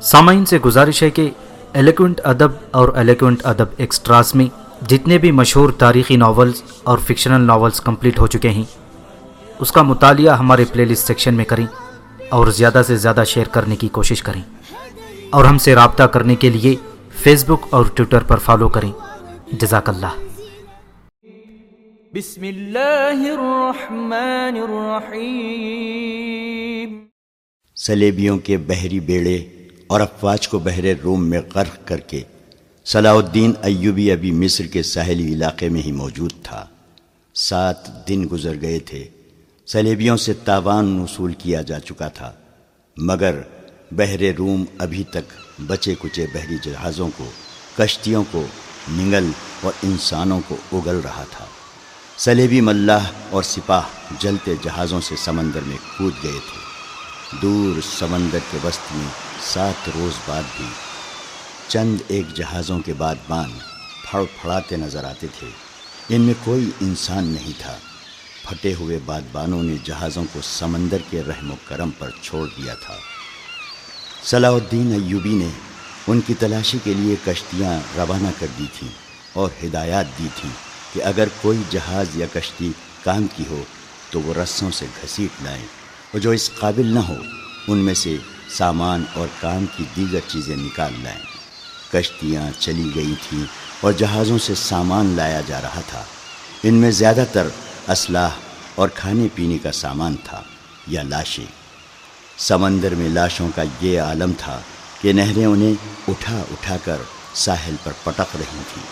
سامعین سے گزارش ہے کہ الیکونٹ ادب اور الیکونٹ ادب ایکسٹراس میں جتنے بھی مشہور تاریخی ناولز اور فکشنل ناولز کمپلیٹ ہو چکے ہیں اس کا مطالعہ ہمارے پلے لسٹ سیکشن میں کریں اور زیادہ سے زیادہ شیئر کرنے کی کوشش کریں۔ اور ہم سے رابطہ کرنے کے لیے فیس بک اور ٹویٹر پر فالو کریں۔ جزاک اللہ بسم اللہ الرحمن الرحیم۔ سلیبیوں کے بحری بیڑے اور افواج کو بحر روم میں غرق کر کے صلاح الدین ایوبی ابھی مصر کے ساحلی علاقے میں ہی موجود تھا۔ سات دن گزر گئے تھے۔ سلیبیوں سے تاوان وصول کیا جا چکا تھا۔ مگر بحر روم ابھی تک بچے کچے بحری جہازوں کو، کشتیوں کو نگل اور انسانوں کو اگل رہا تھا۔ سلیبی ملاح اور سپاہ جلتے جہازوں سے سمندر میں کود گئے تھے۔ دور سمندر کے وسط میں سات روز بعد بھی چند ایک جہازوں کے بعد بان پھڑ پھڑاتے نظر آتے تھے۔ ان میں کوئی انسان نہیں تھا۔ پھٹے ہوئے بادبانوں نے جہازوں کو سمندر کے رحم و کرم پر چھوڑ دیا تھا۔ صلاح الدین ایوبی نے ان کی تلاشی کے لیے کشتیاں روانہ کر دی تھیں اور ہدایات دی تھیں کہ اگر کوئی جہاز یا کشتی کام کی ہو تو وہ رسوں سے گھسیٹ لائیں اور جو اس قابل نہ ہو ان میں سے سامان اور کام کی دیگر چیزیں نکال لائیں۔ کشتیاں چلی گئی تھیں اور جہازوں سے سامان لایا جا رہا تھا۔ ان میں زیادہ تر اسلحہ اور کھانے پینے کا سامان تھا یا لاشیں۔ سمندر میں لاشوں کا یہ عالم تھا کہ نہریں انہیں اٹھا اٹھا کر ساحل پر پٹک رہی تھیں۔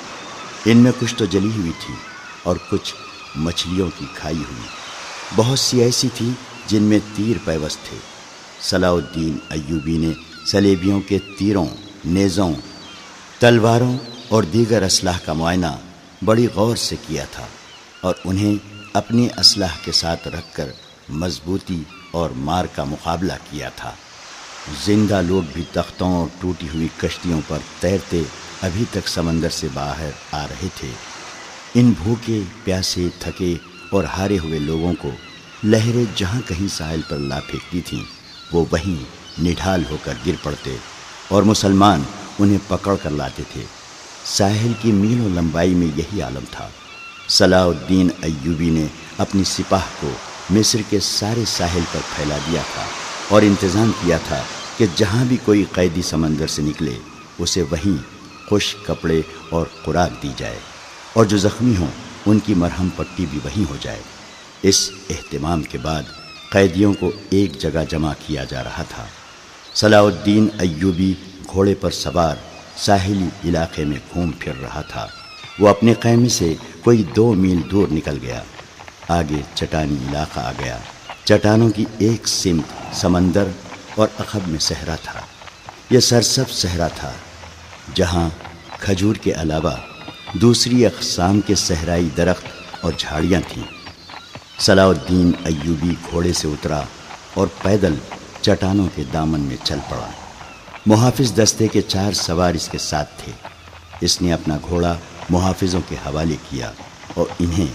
ان میں کچھ تو جلی ہوئی تھی اور کچھ مچھلیوں کی کھائی ہوئی۔ بہت سی ایسی تھی جن میں تیر پیوست تھے۔ صلاح الدین ایوبی نے سلیبیوں کے تیروں، نیزوں، تلواروں اور دیگر اسلحہ کا معائنہ بڑی غور سے کیا تھا اور انہیں اپنی اسلحہ کے ساتھ رکھ کر مضبوطی اور مار کا مقابلہ کیا تھا۔ زندہ لوگ بھی تختوں اور ٹوٹی ہوئی کشتیوں پر تیرتے ابھی تک سمندر سے باہر آ رہے تھے۔ ان بھوکے، پیاسے، تھکے اور ہارے ہوئے لوگوں کو لہریں جہاں کہیں ساحل پر لا پھینکتی تھیں۔ وہ وہیں نڈھال ہو کر گر پڑتے اور مسلمان انہیں پکڑ کر لاتے تھے۔ ساحل کی میل و لمبائی میں یہی عالم تھا۔ صلاح الدین ایوبی نے اپنی سپاہ کو مصر کے سارے ساحل پر پھیلا دیا تھا اور انتظام کیا تھا کہ جہاں بھی کوئی قیدی سمندر سے نکلے، اسے وہیں خوش کپڑے اور خوراک دی جائے اور جو زخمی ہوں، ان کی مرہم پٹی بھی وہیں ہو جائے۔ اس اہتمام کے بعد قیدیوں کو ایک جگہ جمع کیا جا رہا تھا۔ صلاح الدین ایوبی گھوڑے پر سوار ساحلی علاقے میں گھوم پھر رہا تھا۔ وہ اپنے قیمے سے کوئی دو میل دور نکل گیا۔ آگے چٹانی علاقہ آ گیا۔ چٹانوں کی ایک سمت سمندر اور اخب میں صحرا تھا۔ یہ سرسب صحرا تھا، جہاں کھجور کے علاوہ دوسری اقسام کے صحرائی درخت اور جھاڑیاں تھیں۔ صلاح الدین ایوبی گھوڑے سے اترا اور پیدل چٹانوں کے دامن میں چل پڑا۔ محافظ دستے کے چار سوار اس کے ساتھ تھے۔ اس نے اپنا گھوڑا محافظوں کے حوالے کیا اور انہیں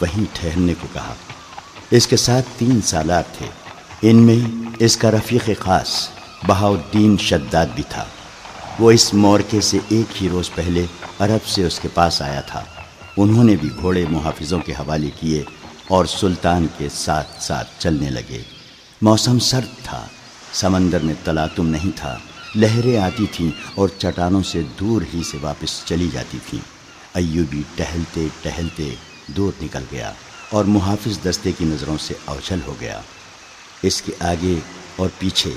وہیں ٹھہرنے کو کہا۔ اس کے ساتھ تین سالات تھے۔ ان میں اس کا رفیق خاص بہاؤدین شداد بھی تھا۔ وہ اس مورکے سے ایک ہی روز پہلے عرب سے اس کے پاس آیا تھا۔ انہوں نے بھی گھوڑے محافظوں کے حوالے کیے اور سلطان کے ساتھ ساتھ چلنے لگے۔ موسم سرد تھا۔ سمندر میں تلاتم نہیں تھا۔ لہریں آتی تھیں اور چٹانوں سے دور ہی سے واپس چلی جاتی تھیں۔ ایوبی ٹہلتے ٹہلتے دور نکل گیا اور محافظ دستے کی نظروں سے اوچھل ہو گیا۔ اس کے آگے اور پیچھے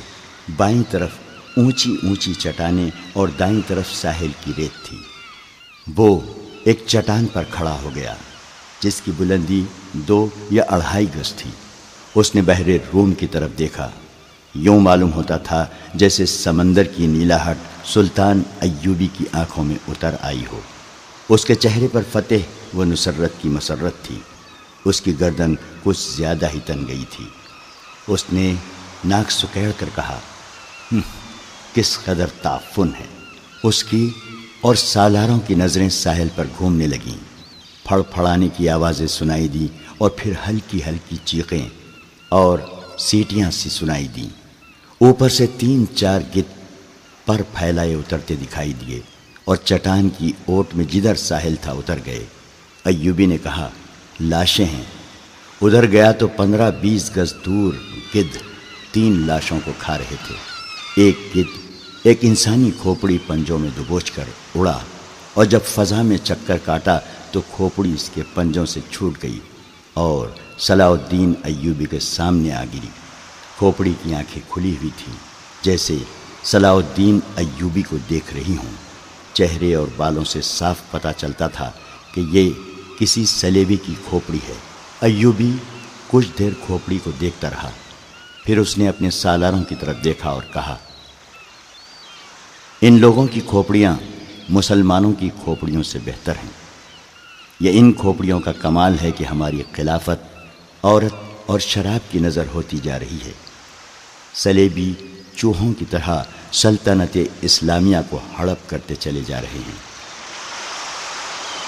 بائیں طرف اونچی اونچی چٹانیں اور دائیں طرف ساحل کی ریت تھی۔ وہ ایک چٹان پر کھڑا ہو گیا۔ جس کی بلندی دو یا اڑھائی گز تھی۔ اس نے بحر روم کی طرف دیکھا۔ یوں معلوم ہوتا تھا جیسے سمندر کی نیلاہٹ سلطان ایوبی کی آنکھوں میں اتر آئی ہو۔ اس کے چہرے پر فتح و نصرت کی مسرت تھی۔ اس کی گردن کچھ زیادہ ہی تن گئی تھی۔ اس نے ناک سکیڑ کر کہا کس قدر تعفن ہے اس کی اور سالاروں کی نظریں ساحل پر گھومنے لگیں۔ پھڑ پھڑانے کی آوازیں سنائی دی اور پھر ہلکی ہلکی چیخیں اور سیٹیاں سی سنائی دیں۔ اوپر سے تین چار گت پر پھیلائے اترتے دکھائی دیے اور چٹان کی اوٹ میں جدھر ساحل تھا اتر گئے۔ ایوبی نے کہا، لاشیں ہیں۔ ادھر گیا تو پندرہ بیس گز دور گدھ تین لاشوں کو کھا رہے تھے۔ ایک گدھ ایک انسانی کھوپڑی پنجوں میں دبوچ کر اڑا اور جب فضا میں چکر کاٹا تو کھوپڑی اس کے پنجوں سے چھوٹ گئی اور صلاح الدین ایوبی کے سامنے آ گری۔ کھوپڑی کی آنکھیں کھلی ہوئی تھیں، جیسے صلاح الدین ایوبی کو دیکھ رہی ہوں۔ چہرے اور بالوں سے صاف پتہ چلتا تھا کہ یہ کسی سلیبی کی کھوپڑی ہے۔ ایوبی کچھ دیر کھوپڑی کو دیکھتا رہا۔ پھر اس نے اپنے سالاروں کی طرف دیکھا اور کہا، ان لوگوں کی کھوپڑیاں مسلمانوں کی کھوپڑیوں سے بہتر ہیں۔ یہ ان کھوپڑیوں کا کمال ہے کہ ہماری خلافت عورت اور شراب کی نظر ہوتی جا رہی ہے۔ سلیبی چوہوں کی طرح سلطنت اسلامیہ کو ہڑپ کرتے چلے جا رہے ہیں۔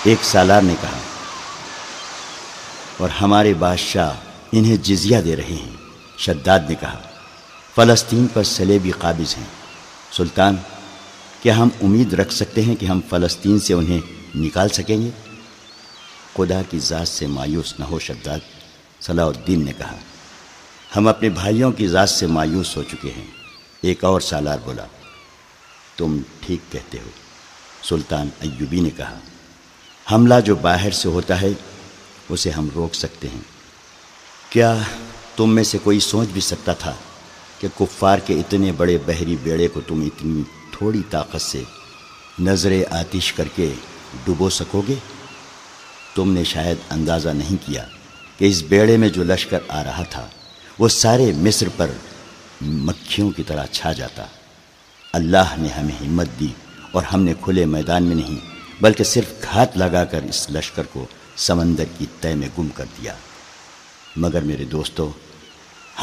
ایک سالار نے کہا، اور ہمارے بادشاہ انہیں جزیہ دے رہے ہیں۔ شداد نے کہا، فلسطین پر سلیبی قابض ہیں۔ سلطان، کیا ہم امید رکھ سکتے ہیں کہ ہم فلسطین سے انہیں نکال سکیں گے؟ خدا کی ذات سے مایوس نہ ہو شداد صلاح الدین نے کہا، ہم اپنے بھائیوں کی ذات سے مایوس ہو چکے ہیں۔ ایک اور سالار بولا، تم ٹھیک کہتے ہو۔ سلطان ایوبی نے کہا، حملہ جو باہر سے ہوتا ہے، اسے ہم روک سکتے ہیں۔ کیا تم میں سے کوئی سوچ بھی سکتا تھا کہ کفار کے اتنے بڑے بحری بیڑے کو تم اتنی تھوڑی طاقت سے نظر آتش کر کے ڈبو سکو گے؟ تم نے شاید اندازہ نہیں کیا کہ اس بیڑے میں جو لشکر آ رہا تھا، وہ سارے مصر پر مکھیوں کی طرح چھا جاتا۔ اللہ نے ہمیں ہمت دی اور ہم نے کھلے میدان میں نہیں، بلکہ صرف گھات لگا کر اس لشکر کو سمندر کی طے میں گم کر دیا۔ مگر میرے دوستو،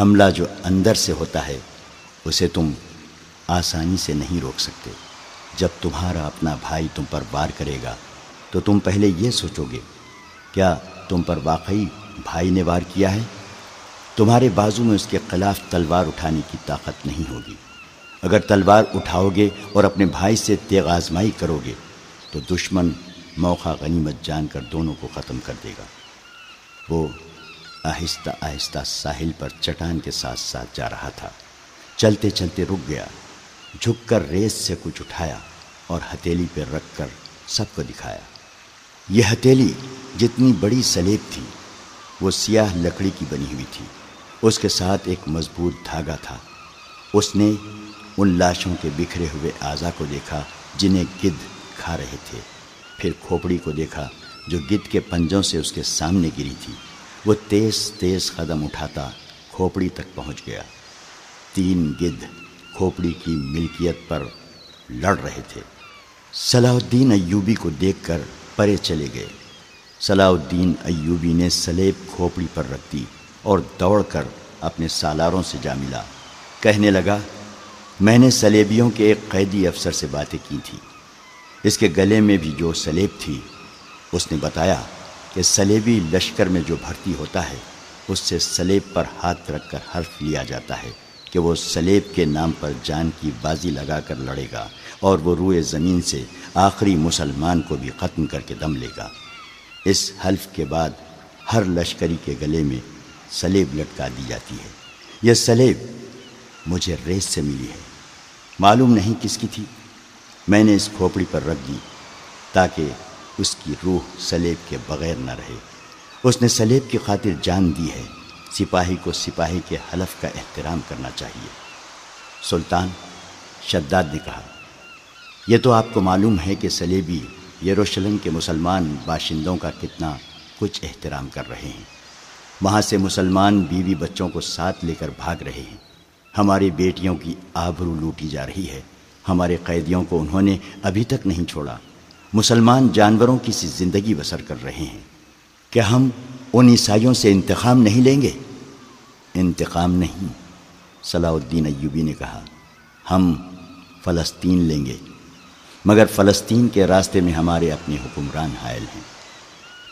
حملہ جو اندر سے ہوتا ہے، اسے تم آسانی سے نہیں روک سکتے۔ جب تمہارا اپنا بھائی تم پر وار کرے گا، تو تم پہلے یہ سوچو گے کیا تم پر واقعی بھائی نے وار کیا ہے؟ تمہارے بازو میں اس کے خلاف تلوار اٹھانے کی طاقت نہیں ہوگی۔ اگر تلوار اٹھاؤ گے اور اپنے بھائی سے تیغ آزمائی کرو گے، تو دشمن موقع غنیمت جان کر دونوں کو ختم کر دے گا۔ وہ آہستہ آہستہ ساحل پر چٹان کے ساتھ ساتھ جا رہا تھا۔ چلتے چلتے رک گیا، جھک کر ریس سے کچھ اٹھایا اور ہتیلی پہ رکھ کر سب کو دکھایا۔ یہ ہتیلی جتنی بڑی سلیب تھی، وہ سیاہ لکڑی کی بنی ہوئی تھی۔ اس کے ساتھ ایک مضبوط دھاگا تھا۔ اس نے ان لاشوں کے بکھرے ہوئے اعضا کو دیکھا، جنہیں گدھ کھا رہے تھے۔ پھر کھوپڑی کو دیکھا، جو گدھ کے پنجوں سے اس کے سامنے گری تھی۔ وہ تیز تیز قدم اٹھاتا کھوپڑی تک پہنچ گیا۔ تین گدھ کھوپڑی کی ملکیت پر لڑ رہے تھے۔ صلاح الدین ایوبی کو دیکھ کر پرے چلے گئے۔ صلاح الدین ایوبی نے سلیب کھوپڑی پر رکھ دی اور دوڑ کر اپنے سالاروں سے جا ملا۔ کہنے لگا، میں نے سلیبیوں کے ایک قیدی افسر سے باتیں کی تھی اس کے گلے میں بھی جو سلیب تھی، اس نے بتایا کہ سلیبی لشکر میں جو بھرتی ہوتا ہے، اس سے سلیب پر ہاتھ رکھ کر حرف لیا جاتا ہے کہ وہ سلیب کے نام پر جان کی بازی لگا کر لڑے گا اور وہ روئے زمین سے آخری مسلمان کو بھی ختم کر کے دم لے گا۔ اس حلف کے بعد ہر لشکری کے گلے میں سلیب لٹکا دی جاتی ہے۔ یہ سلیب مجھے ریس سے ملی ہے۔ معلوم نہیں کس کی تھی۔ میں نے اس کھوپڑی پر رکھ دی تاکہ اس کی روح سلیب کے بغیر نہ رہے۔ اس نے سلیب کی خاطر جان دی ہے۔ سپاہی کو سپاہی کے حلف کا احترام کرنا چاہیے۔ سلطان شداد نے کہا، یہ تو آپ کو معلوم ہے کہ سلیبی یروشلم کے مسلمان باشندوں کا کتنا کچھ احترام کر رہے ہیں۔ وہاں سے مسلمان بیوی بچوں کو ساتھ لے کر بھاگ رہے ہیں۔ ہماری بیٹیوں کی آبرو لوٹی جا رہی ہے۔ ہمارے قیدیوں کو انہوں نے ابھی تک نہیں چھوڑا۔ مسلمان جانوروں کی سی زندگی بسر کر رہے ہیں۔ کیا ہم ان عیسائیوں سے انتقام نہیں لیں گے؟ انتقام نہیں، صلاح الدین ایوبی نے کہا۔ ہم فلسطین لیں گے۔ مگر فلسطین کے راستے میں ہمارے اپنے حکمران حائل ہیں۔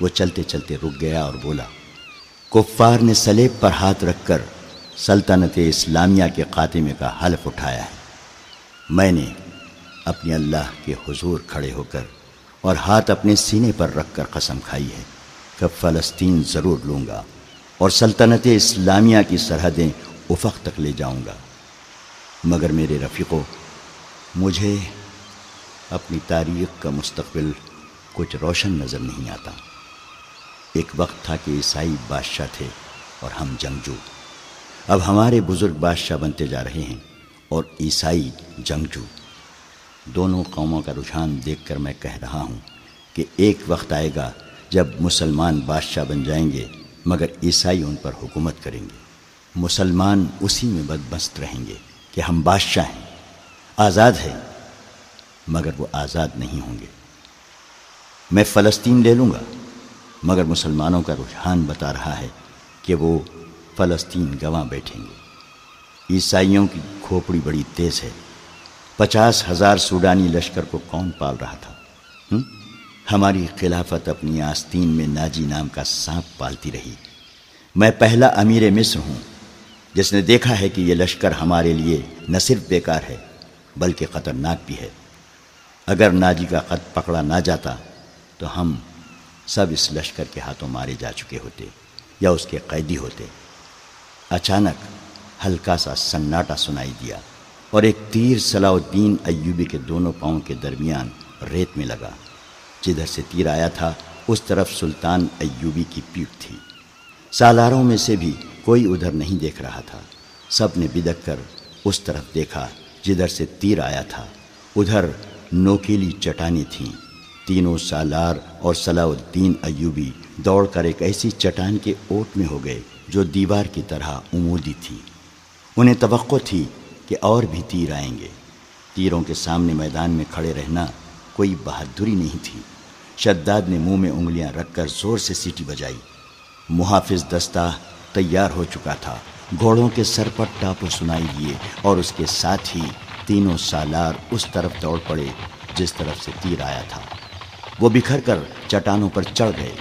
وہ چلتے چلتے رک گیا اور بولا، کفار نے سلیب پر ہاتھ رکھ کر سلطنت اسلامیہ کے قاتمے کا حلف اٹھایا ہے۔ میں نے اپنے اللہ کے حضور کھڑے ہو کر اور ہاتھ اپنے سینے پر رکھ کر قسم کھائی ہے کہ فلسطین ضرور لوں گا اور سلطنت اسلامیہ کی سرحدیں افق تک لے جاؤں گا۔ مگر میرے رفیقوں مجھے اپنی تاریخ کا مستقبل کچھ روشن نظر نہیں آتا۔ ایک وقت تھا کہ عیسائی بادشاہ تھے اور ہم جنگجو اب ہمارے بزرگ بادشاہ بنتے جا رہے ہیں اور عیسائی جنگجو دونوں قوموں کا رجحان دیکھ کر میں کہہ رہا ہوں کہ ایک وقت آئے گا جب مسلمان بادشاہ بن جائیں گے، مگر عیسائی ان پر حکومت کریں گے۔ مسلمان اسی میں بدبست رہیں گے کہ ہم بادشاہ ہیں۔ آزاد ہیں۔ مگر وہ آزاد نہیں ہوں گے۔ میں فلسطین لے لوں گا، مگر مسلمانوں کا رجحان بتا رہا ہے کہ وہ فلسطین گواں بیٹھیں گے۔ عیسائیوں کی کھوپڑی بڑی تیز ہے۔ پچاس ہزار سوڈانی لشکر کو کون پال رہا تھا؟ ہماری خلافت اپنی آستین میں ناجی نام کا سانپ پالتی رہی۔ میں پہلا امیر مصر ہوں، جس نے دیکھا ہے کہ یہ لشکر ہمارے لیے نہ صرف بیکار ہے، بلکہ خطرناک بھی ہے۔ اگر ناجی کا قد پکڑا نہ جاتا تو ہم سب اس لشکر کے ہاتھوں مارے جا چکے ہوتے یا اس کے قیدی ہوتے۔ اچانک ہلکا سا سناٹا سنائی دیا اور ایک تیر صلاح الدین ایوبی کے دونوں پاؤں کے درمیان ریت میں لگا۔ جدھر سے تیر آیا تھا، اس طرف سلطان ایوبی کی پیٹ تھی۔ سالاروں میں سے بھی کوئی ادھر نہیں دیکھ رہا تھا۔ سب نے بدک کر اس طرف دیکھا جدھر سے تیر آیا تھا۔ ادھر نوکیلی چٹانی تھیں۔ تینوں سالار اور صلاح الدین ایوبی دوڑ کر ایک ایسی چٹان کے اوٹ میں ہو گئے جو دیوار کی طرح امودی تھی۔ انہیں توقع تھی کہ اور بھی تیر آئیں گے۔ تیروں کے سامنے میدان میں کھڑے رہنا کوئی بہادری نہیں تھی۔ شداد نے منہ میں انگلیاں رکھ کر زور سے سیٹی بجائی۔ محافظ دستہ تیار ہو چکا تھا۔ گھوڑوں کے سر پر ٹاپو سنائی دیے اور اس کے ساتھ ہی تینوں سالار اس طرف دوڑ پڑے جس طرف سے تیر آیا تھا۔ وہ بکھر کر چٹانوں پر چڑھ گئے۔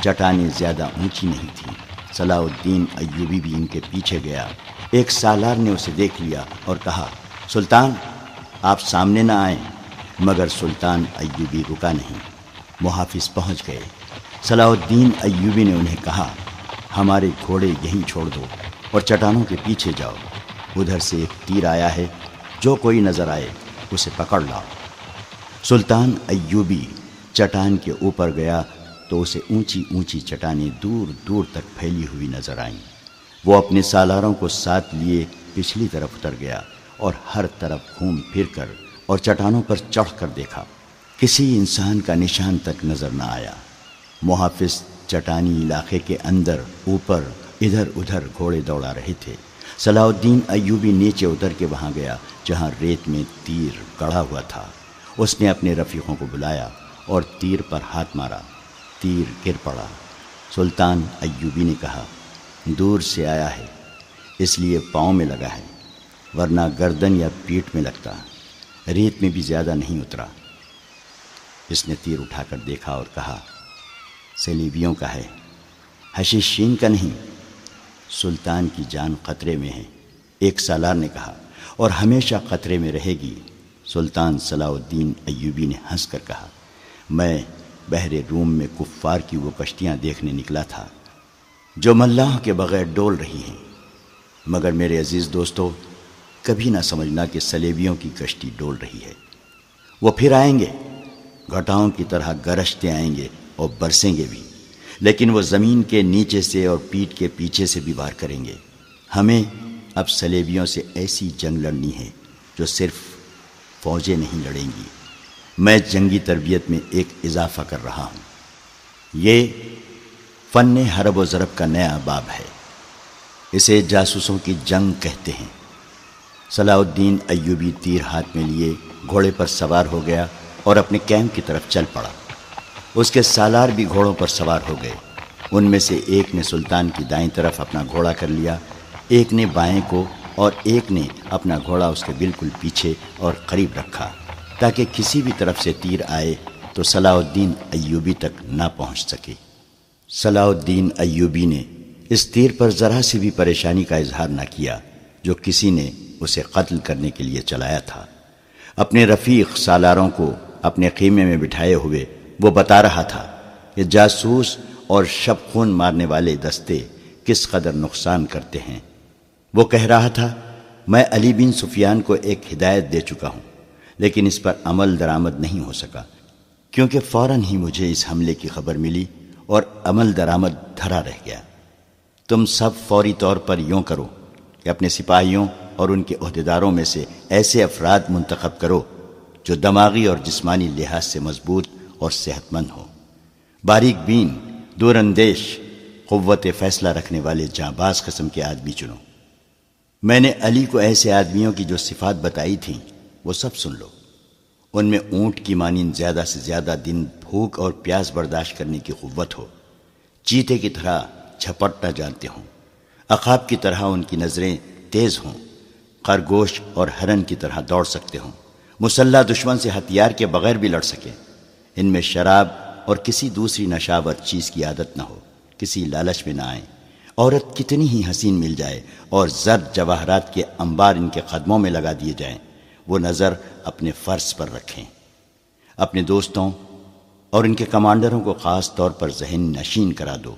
چٹانیں زیادہ اونچی نہیں تھیں۔ صلاح الدین ایوبی بھی ان کے پیچھے گیا۔ ایک سالار نے اسے دیکھ لیا اور کہا، سلطان، آپ سامنے نہ آئیں۔ مگر سلطان ایوبی رکا نہیں۔ محافظ پہنچ گئے۔ صلاح الدین ایوبی نے انہیں کہا، ہمارے گھوڑے یہیں چھوڑ دو اور چٹانوں کے پیچھے جاؤ۔ ادھر سے ایک تیر آیا ہے۔ جو کوئی نظر آئے، اسے پکڑ لاؤ۔ سلطان ایوبی چٹان کے اوپر گیا تو اسے اونچی اونچی چٹانیں دور دور تک پھیلی ہوئی نظر آئیں۔ وہ اپنے سالاروں کو ساتھ لیے پچھلی طرف اتر گیا اور ہر طرف گھوم پھر کر اور چٹانوں پر چڑھ کر دیکھا۔ کسی انسان کا نشان تک نظر نہ آیا۔ محافظ چٹانی علاقے کے اندر، اوپر، ادھر ادھر گھوڑے دوڑا رہے تھے۔ صلاح الدین ایوبی نیچے اتر کے وہاں گیا، جہاں ریت میں تیر گڑھا ہوا تھا۔ اس نے اپنے رفیقوں کو بلایا اور تیر پر ہاتھ مارا۔ تیر گر پڑا۔ سلطان ایوبی نے کہا، دور سے آیا ہے، اس لیے پاؤں میں لگا ہے، ورنہ گردن یا پیٹ میں لگتا۔ ریت میں بھی زیادہ نہیں اترا اس نے تیر اٹھا کر دیکھا اور کہا، سلیبیوں کا ہے، حشیشین کا نہیں سلطان کی جان خطرے میں ہے۔ ایک سالار نے کہا، اور ہمیشہ خطرے میں رہے گی۔ سلطان صلاح الدین ایوبی نے ہنس کر کہا، میں بحر روم میں کفار کی وہ کشتیاں دیکھنے نکلا تھا، جو ملاح کے بغیر ڈول رہی ہیں۔ مگر میرے عزیز دوستو، کبھی نہ سمجھنا کہ سلیبیوں کی کشتی ڈول رہی ہے۔ وہ پھر آئیں گے۔ گھٹاؤں کی طرح گرشتے آئیں گے اور برسیں گے بھی۔ لیکن وہ زمین کے نیچے سے اور پیٹ کے پیچھے سے بھی وار کریں گے۔ ہمیں اب سلیبیوں سے ایسی جنگ لڑنی ہے جو صرف فوجیں نہیں لڑیں گی۔ میں جنگی تربیت میں ایک اضافہ کر رہا ہوں۔ یہ فن حرب و ضرب کا نیا باب ہے۔ اسے جاسوسوں کی جنگ کہتے ہیں۔ صلاح الدین ایوبی تیر ہاتھ میں لیے گھوڑے پر سوار ہو گیا اور اپنے کیمپ کی طرف چل پڑا۔ اس کے سالار بھی گھوڑوں پر سوار ہو گئے۔ ان میں سے ایک نے سلطان کی دائیں طرف اپنا گھوڑا کر لیا، ایک نے بائیں کو اور ایک نے اپنا گھوڑا اس کے بالکل پیچھے اور قریب رکھا۔ تاکہ کسی بھی طرف سے تیر آئے تو صلاح الدین ایوبی تک نہ پہنچ سکے۔ صلاح الدین ایوبی نے اس تیر پر ذرا سے بھی پریشانی کا اظہار نہ کیا جو کسی نے اسے قتل کرنے کے لیے چلایا تھا۔ اپنے رفیق سالاروں کو اپنے خیمے میں بٹھائے ہوئے وہ بتا رہا تھا کہ جاسوس اور شب خون مارنے والے دستے کس قدر نقصان کرتے ہیں۔ وہ کہہ رہا تھا، میں علی بن سفیان کو ایک ہدایت دے چکا ہوں، لیکن اس پر عمل درآمد نہیں ہو سکا، کیونکہ فوراً ہی مجھے اس حملے کی خبر ملی اور عمل درآمد دھرا رہ گیا۔ تم سب فوری طور پر یوں کرو کہ اپنے سپاہیوں اور ان کے عہدیداروں میں سے ایسے افراد منتخب کرو جو دماغی اور جسمانی لحاظ سے مضبوط اور صحت مند ہو باریک بین دور اندیش قوت فیصلہ رکھنے والے جاں باز قسم کے آدمی چنو میں نے علی کو ایسے آدمیوں کی جو صفات بتائی تھیں، وہ سب سن لو۔ ان میں اونٹ کی مانند زیادہ سے زیادہ دن بھوک اور پیاس برداشت کرنے کی قوت ہو۔ چیتے کی طرح جھپٹنا جانتے ہوں۔ عقاب کی طرح ان کی نظریں تیز ہوں۔ خرگوش اور ہرن کی طرح دوڑ سکتے ہوں۔ مسلح دشمن سے ہتھیار کے بغیر بھی لڑ سکے۔ ان میں شراب اور کسی دوسری نشاور چیز کی عادت نہ ہو، کسی لالچ میں نہ آئیں۔ عورت کتنی ہی حسین مل جائے اور زرد جواہرات کے انبار ان کے قدموں میں لگا دیے جائیں، وہ نظر اپنے فرض پر رکھیں۔ اپنے دوستوں اور ان کے کمانڈروں کو خاص طور پر ذہن نشین کرا دو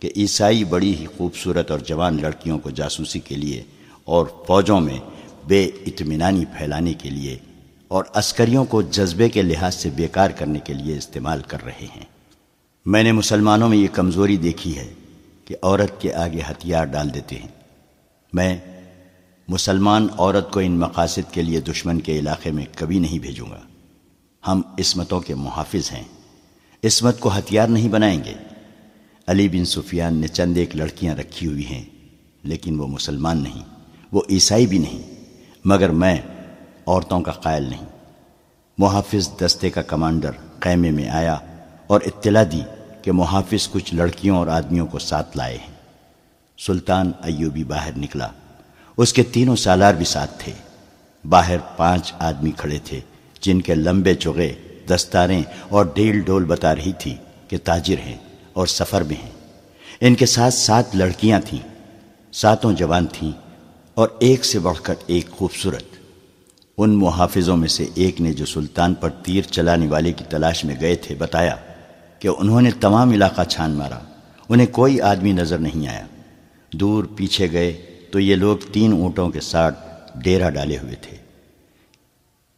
کہ عیسائی بڑی ہی خوبصورت اور جوان لڑکیوں کو جاسوسی کے لیے اور فوجوں میں بے اطمینانی پھیلانے کے لیے اور عسکریوں کو جذبے کے لحاظ سے بیکار کرنے کے لیے استعمال کر رہے ہیں۔ میں نے مسلمانوں میں یہ کمزوری دیکھی ہے کہ عورت کے آگے ہتھیار ڈال دیتے ہیں۔ میں مسلمان عورت کو ان مقاصد کے لیے دشمن کے علاقے میں کبھی نہیں بھیجوں گا۔ ہم عصمتوں کے محافظ ہیں۔ عصمت کو ہتھیار نہیں بنائیں گے۔ علی بن سفیان نے چند ایک لڑکیاں رکھی ہوئی ہیں، لیکن وہ مسلمان نہیں، وہ عیسائی بھی نہیں۔ مگر میں عورتوں کا قائل نہیں۔ محافظ دستے کا کمانڈر قیمے میں آیا اور اطلاع دی کہ محافظ کچھ لڑکیوں اور آدمیوں کو ساتھ لائے ہیں۔ سلطان ایوبی باہر نکلا۔ اس کے تینوں سالار بھی ساتھ تھے۔ باہر پانچ آدمی کھڑے تھے، جن کے لمبے چگے دستاریں اور ڈیل ڈول بتا رہی تھی کہ تاجر ہیں اور سفر میں ہیں۔ ان کے ساتھ سات لڑکیاں تھیں، ساتوں جوان تھیں اور ایک سے بڑھ کر ایک خوبصورت۔ ان محافظوں میں سے ایک نے جو سلطان پر تیر چلانے والے کی تلاش میں گئے تھے بتایا کہ انہوں نے تمام علاقہ چھان مارا۔ انہیں کوئی آدمی نظر نہیں آیا۔ دور پیچھے گئے تو یہ لوگ تین اونٹوں کے ساتھ ڈیرا ڈالے ہوئے تھے۔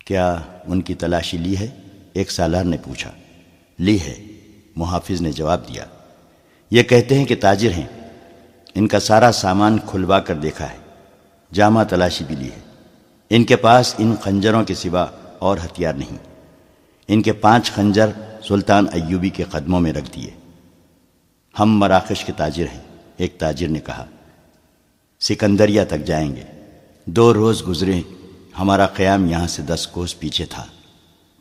کیا ان کی تلاشی لی ہے؟ ایک سالار نے پوچھا۔ لی ہے۔ محافظ نے جواب دیا۔ یہ کہتے ہیں کہ تاجر ہیں۔ ان کا سارا سامان کھلوا کر دیکھا ہے۔ جامع تلاشی بھی لی ہے۔ ان کے پاس ان خنجروں کے سوا اور ہتھیار نہیں۔ ان کے پانچ خنجر سلطان ایوبی کے قدموں میں رکھ دیے۔ ہم مراکش کے تاجر ہیں، ایک تاجر نے کہا۔ سکندریہ تک جائیں گے۔ دو روز گزرے، ہمارا قیام یہاں سے دس کوس پیچھے تھا۔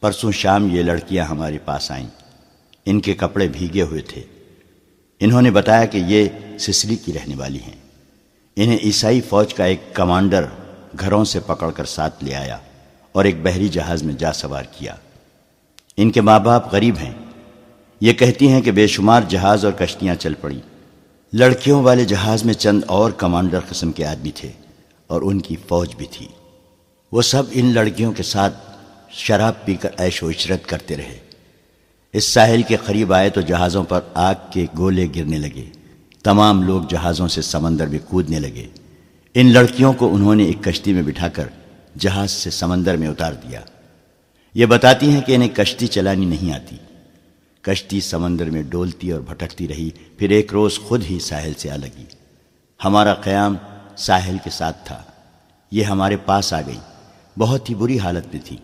پرسوں شام یہ لڑکیاں ہمارے پاس آئیں۔ ان کے کپڑے بھیگے ہوئے تھے۔ انہوں نے بتایا کہ یہ سسلی کی رہنے والی ہیں۔ انہیں عیسائی فوج کا ایک کمانڈر گھروں سے پکڑ کر ساتھ لے آیا اور ایک بحری جہاز میں جا سوار کیا۔ ان کے ماں باپ غریب ہیں۔ یہ کہتی ہیں کہ بے شمار جہاز اور کشتیاں چل پڑی۔ لڑکیوں والے جہاز میں چند اور کمانڈر قسم کے آدمی تھے اور ان کی فوج بھی تھی۔ وہ سب ان لڑکیوں کے ساتھ شراب پی کر عیش و عشرت کرتے رہے۔ اس ساحل کے قریب آئے تو جہازوں پر آگ کے گولے گرنے لگے۔ تمام لوگ جہازوں سے سمندر میں کودنے لگے۔ ان لڑکیوں کو انہوں نے ایک کشتی میں بٹھا کر جہاز سے سمندر میں اتار دیا۔ یہ بتاتی ہیں کہ انہیں کشتی چلانی نہیں آتی۔ کشتی سمندر میں ڈولتی اور بھٹکتی رہی، پھر ایک روز خود ہی ساحل سے آ لگی۔ ہمارا قیام ساحل کے ساتھ تھا۔ یہ ہمارے پاس آ گئی۔ بہت ہی بری حالت میں تھی۔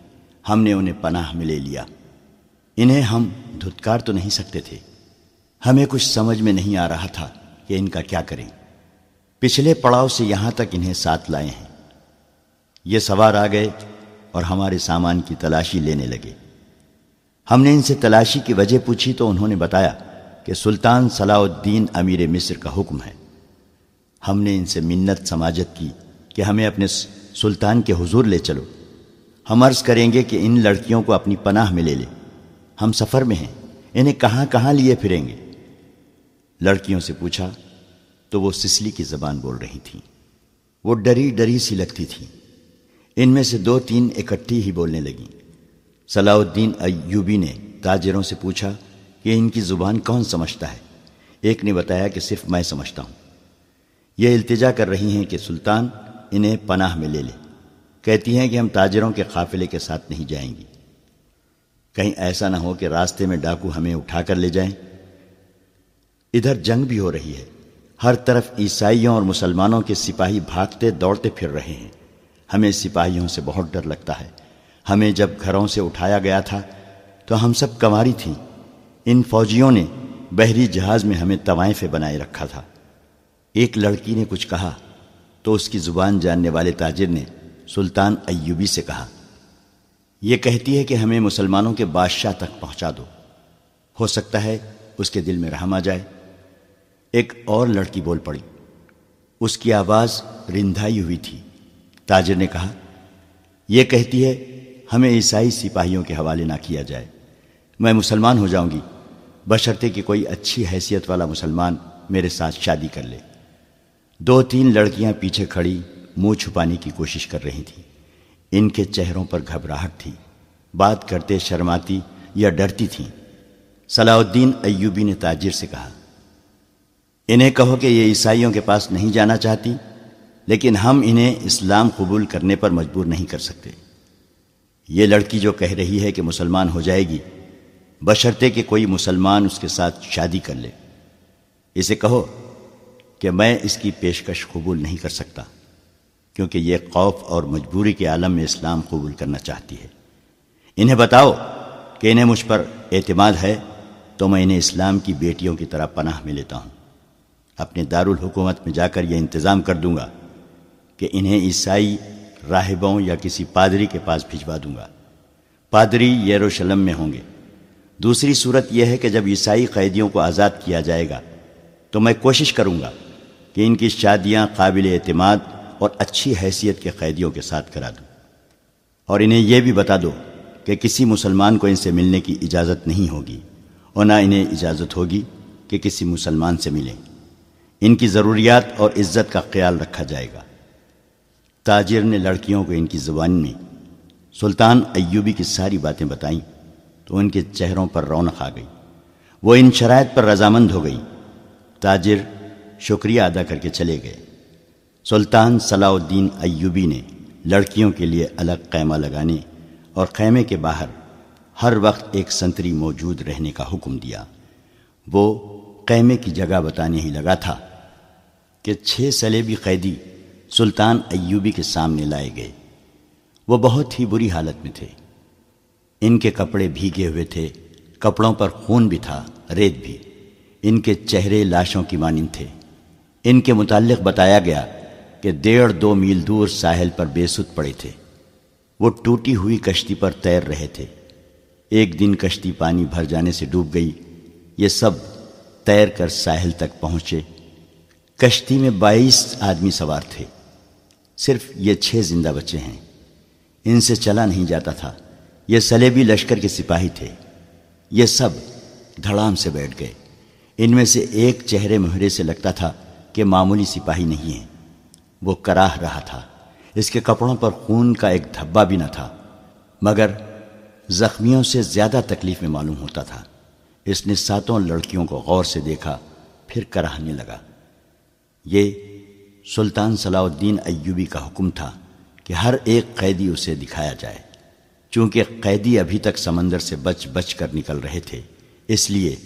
ہم نے انہیں پناہ میں لے لیا۔ انہیں ہم دھتکار تو نہیں سکتے تھے۔ ہمیں کچھ سمجھ میں نہیں آ رہا تھا کہ ان کا کیا کریں۔ پچھلے پڑاؤ سے یہاں تک انہیں ساتھ لائے ہیں۔ یہ سوار آ گئے اور ہمارے سامان کی تلاشی لینے لگے۔ ہم نے ان سے تلاشی کی وجہ پوچھی تو انہوں نے بتایا کہ سلطان صلاح الدین امیر مصر کا حکم ہے۔ ہم نے ان سے منت سماجت کی کہ ہمیں اپنے سلطان کے حضور لے چلو۔ ہم عرض کریں گے کہ ان لڑکیوں کو اپنی پناہ میں لے لے۔ ہم سفر میں ہیں۔ انہیں کہاں کہاں لیے پھریں گے؟ لڑکیوں سے پوچھا تو وہ سسلی کی زبان بول رہی تھیں وہ ڈری ڈری سی لگتی تھی۔ ان میں سے دو تین اکٹھی ہی بولنے لگیں۔ صلاح الدین ایوبی نے تاجروں سے پوچھا کہ ان کی زبان کون سمجھتا ہے؟ ایک نے بتایا کہ صرف میں سمجھتا ہوں۔ یہ التجا کر رہی ہیں کہ سلطان انہیں پناہ میں لے لے۔ کہتی ہیں کہ ہم تاجروں کے قافلے کے ساتھ نہیں جائیں گی۔ کہیں ایسا نہ ہو کہ راستے میں ڈاکو ہمیں اٹھا کر لے جائیں۔ ادھر جنگ بھی ہو رہی ہے۔ ہر طرف عیسائیوں اور مسلمانوں کے سپاہی بھاگتے دوڑتے پھر رہے ہیں۔ ہمیں سپاہیوں سے بہت ڈر لگتا ہے۔ ہمیں جب گھروں سے اٹھایا گیا تھا تو ہم سب کماری تھیں۔ ان فوجیوں نے بحری جہاز میں ہمیں طوائفیں بنائے رکھا تھا۔ ایک لڑکی نے کچھ کہا تو اس کی زبان جاننے والے تاجر نے سلطان ایوبی سے کہا، یہ کہتی ہے کہ ہمیں مسلمانوں کے بادشاہ تک پہنچا دو۔ ہو سکتا ہے اس کے دل میں رحم آ جائے۔ ایک اور لڑکی بول پڑی۔ اس کی آواز رندھائی ہوئی تھی۔ تاجر نے کہا، یہ کہتی ہے، ہمیں عیسائی سپاہیوں کے حوالے نہ کیا جائے۔ میں مسلمان ہو جاؤں گی۔ بشرطے کہ کوئی اچھی حیثیت والا مسلمان میرے ساتھ شادی کر لے۔ دو تین لڑکیاں پیچھے کھڑی منہ چھپانے کی کوشش کر رہی تھیں۔ ان کے چہروں پر گھبراہٹ تھی۔ بات کرتے شرماتی یا ڈرتی تھیں۔ صلاح الدین ایوبی نے تاجر سے کہا انہیں کہو کہ یہ عیسائیوں کے پاس نہیں جانا چاہتی، لیکن ہم انہیں اسلام قبول کرنے پر مجبور نہیں کر سکتے۔ یہ لڑکی جو کہہ رہی ہے کہ مسلمان ہو جائے گی، بشرطے کہ کوئی مسلمان اس کے ساتھ شادی کر لے۔ اسے کہو کہ میں اس کی پیشکش قبول نہیں کر سکتا، کیونکہ یہ خوف اور مجبوری کے عالم میں اسلام قبول کرنا چاہتی ہے۔ انہیں بتاؤ کہ انہیں مجھ پر اعتماد ہے تو میں انہیں اسلام کی بیٹیوں کی طرح پناہ میں لیتا ہوں۔ اپنے دارالحکومت میں جا کر یہ انتظام کر دوں گا کہ انہیں عیسائی راہبوں یا کسی پادری کے پاس بھجوا دوں گا۔ پادری یروشلم میں ہوں گے۔ دوسری صورت یہ ہے کہ جب عیسائی قیدیوں کو آزاد کیا جائے گا تو میں کوشش کروں گا کہ ان کی شادیاں قابل اعتماد اور اچھی حیثیت کے قیدیوں کے ساتھ کرا دوں۔ اور انہیں یہ بھی بتا دو کہ کسی مسلمان کو ان سے ملنے کی اجازت نہیں ہوگی اور نہ انہیں اجازت ہوگی کہ کسی مسلمان سے ملیں۔ ان کی ضروریات اور عزت کا خیال رکھا جائے گا۔ تاجر نے لڑکیوں کو ان کی زبان میں، سلطان ایوبی کی ساری باتیں بتائیں تو ان کے چہروں پر رونق آ گئی۔ وہ ان شرائط پر رضامند ہو گئی۔ تاجر شکریہ ادا کر کے چلے گئے۔ سلطان صلاح الدین ایوبی نے لڑکیوں کے لیے الگ قیمہ لگانے اور خیمے کے باہر ہر وقت ایک سنتری موجود رہنے کا حکم دیا۔ وہ قیمے کی جگہ بتانے ہی لگا تھا۔ کہ چھ سلیبی قیدی سلطان ایوبی کے سامنے لائے گئے۔ وہ بہت ہی بری حالت میں تھے۔ ان کے کپڑے بھیگے ہوئے تھے، کپڑوں پر خون بھی تھا، ریت بھی۔ ان کے چہرے لاشوں کی مانند تھے۔ ان کے متعلق بتایا گیا کہ ڈیڑھ دو میل دور ساحل پر بے ست پڑے تھے۔ وہ ٹوٹی ہوئی کشتی پر تیر رہے تھے۔ ایک دن کشتی پانی بھر جانے سے ڈوب گئی۔ یہ سب تیر کر ساحل تک پہنچے۔ کشتی میں بائیس آدمی سوار تھے۔ صرف یہ چھ زندہ بچے ہیں۔ ان سے چلا نہیں جاتا تھا۔ یہ سلیبی لشکر کے سپاہی تھے۔ یہ سب دھڑام سے بیٹھ گئے۔ ان میں سے ایک چہرے مہرے سے لگتا تھا کہ معمولی سپاہی نہیں ہیں۔ وہ کراہ رہا تھا۔ اس کے کپڑوں پر خون کا ایک دھبا بھی نہ تھا۔ مگر زخمیوں سے زیادہ تکلیف میں معلوم ہوتا تھا۔ اس نے ساتوں لڑکیوں کو غور سے دیکھا، پھر کراہنے لگا۔ یہ سلطان صلاح الدین ایوبی کا حکم تھا کہ ہر ایک قیدی اسے دکھایا جائے۔ چونکہ قیدی ابھی تک سمندر سے بچ بچ کر نکل رہے تھے، اس لیے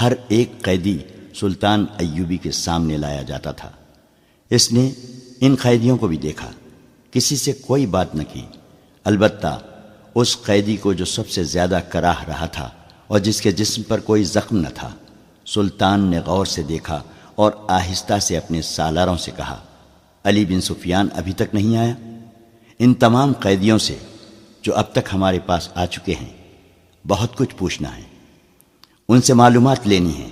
ہر ایک قیدی سلطان ایوبی کے سامنے لایا جاتا تھا۔ اس نے ان قیدیوں کو بھی دیکھا، کسی سے کوئی بات نہ کی۔ البتہ اس قیدی کو جو سب سے زیادہ کراہ رہا تھا اور جس کے جسم پر کوئی زخم نہ تھا، سلطان نے غور سے دیکھا اور آہستہ سے اپنے سالاروں سے کہا، علی بن سفیان ابھی تک نہیں آیا؟ ان تمام قیدیوں سے جو اب تک ہمارے پاس آ چکے ہیں، بہت کچھ پوچھنا ہے۔ ان سے معلومات لینی ہے۔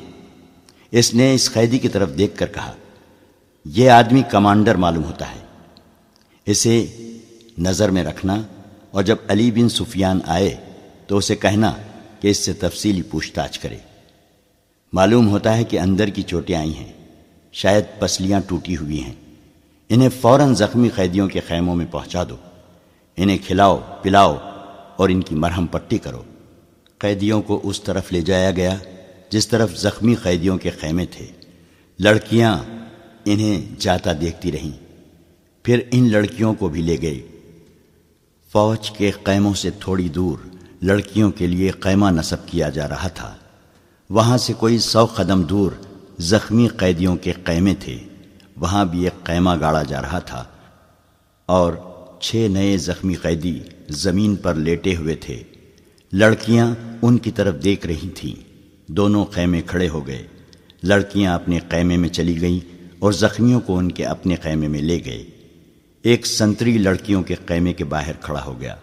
اس نے اس قیدی کی طرف دیکھ کر کہا، یہ آدمی کمانڈر معلوم ہوتا ہے۔ اسے نظر میں رکھنا اور جب علی بن سفیان آئے تو اسے کہنا کہ اس سے تفصیلی پوچھ تاچھ کرے۔ معلوم ہوتا ہے کہ اندر کی چوٹیں آئی ہیں۔ شاید پسلیاں ٹوٹی ہوئی ہیں۔ انہیں فوراً زخمی قیدیوں کے خیموں میں پہنچا دو۔ انہیں کھلاؤ، پلاؤ اور ان کی مرہم پٹی کرو۔ قیدیوں کو اس طرف لے جایا گیا جس طرف زخمی قیدیوں کے خیمے تھے۔ لڑکیاں انہیں جاتا دیکھتی رہیں۔ پھر ان لڑکیوں کو بھی لے گئے۔ فوج کے قیموں سے تھوڑی دور لڑکیوں کے لیے قیمہ نصب کیا جا رہا تھا۔ وہاں سے کوئی سو قدم دور زخمی قیدیوں کے قیمے تھے۔ وہاں بھی ایک قیمہ گاڑا جا رہا تھا اور چھ نئے زخمی قیدی زمین پر لیٹے ہوئے تھے۔ لڑکیاں ان کی طرف دیکھ رہی تھیں۔ دونوں خیمے کھڑے ہو گئے۔ لڑکیاں اپنے قیمے میں چلی گئیں اور زخمیوں کو ان کے اپنے خیمے میں لے گئے۔ ایک سنتری لڑکیوں کے قیمے کے باہر کھڑا ہو گیا۔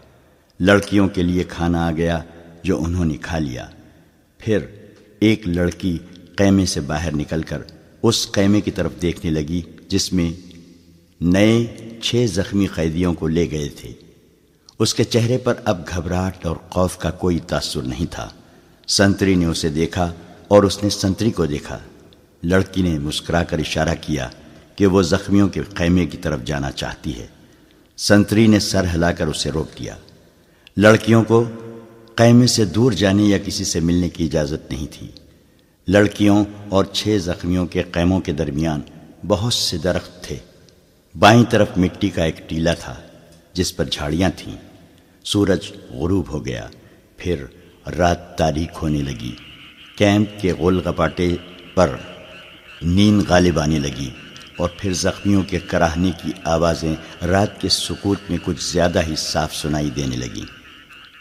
لڑکیوں کے لیے کھانا آ گیا جو انہوں نے کھا لیا۔ پھر ایک لڑکی قیمے سے باہر نکل کر اس قیمے کی طرف دیکھنے لگی، جس میں نئے چھ زخمی قیدیوں کو لے گئے تھے۔ اس کے چہرے پر اب گھبراہٹ اور خوف کا کوئی تاثر نہیں تھا۔ سنتری نے اسے دیکھا اور اس نے سنتری کو دیکھا۔ لڑکی نے مسکرا کر اشارہ کیا کہ وہ زخمیوں کے خیمے کی طرف جانا چاہتی ہے۔ سنتری نے سر ہلا کر اسے روک دیا۔ لڑکیوں کو قیمے سے دور جانے یا کسی سے ملنے کی اجازت نہیں تھی۔ لڑکیوں اور چھ زخمیوں کے قیموں کے درمیان بہت سے درخت تھے۔ بائیں طرف مٹی کا ایک ٹیلا تھا جس پر جھاڑیاں تھیں۔ سورج غروب ہو گیا۔ پھر رات تاریخ ہونے لگی۔ کیمپ کے غول گپاٹے پر نیند غالب آنے لگی اور پھر زخمیوں کے کراہنے کی آوازیں رات کے سکوت میں کچھ زیادہ ہی صاف سنائی دینے لگیں۔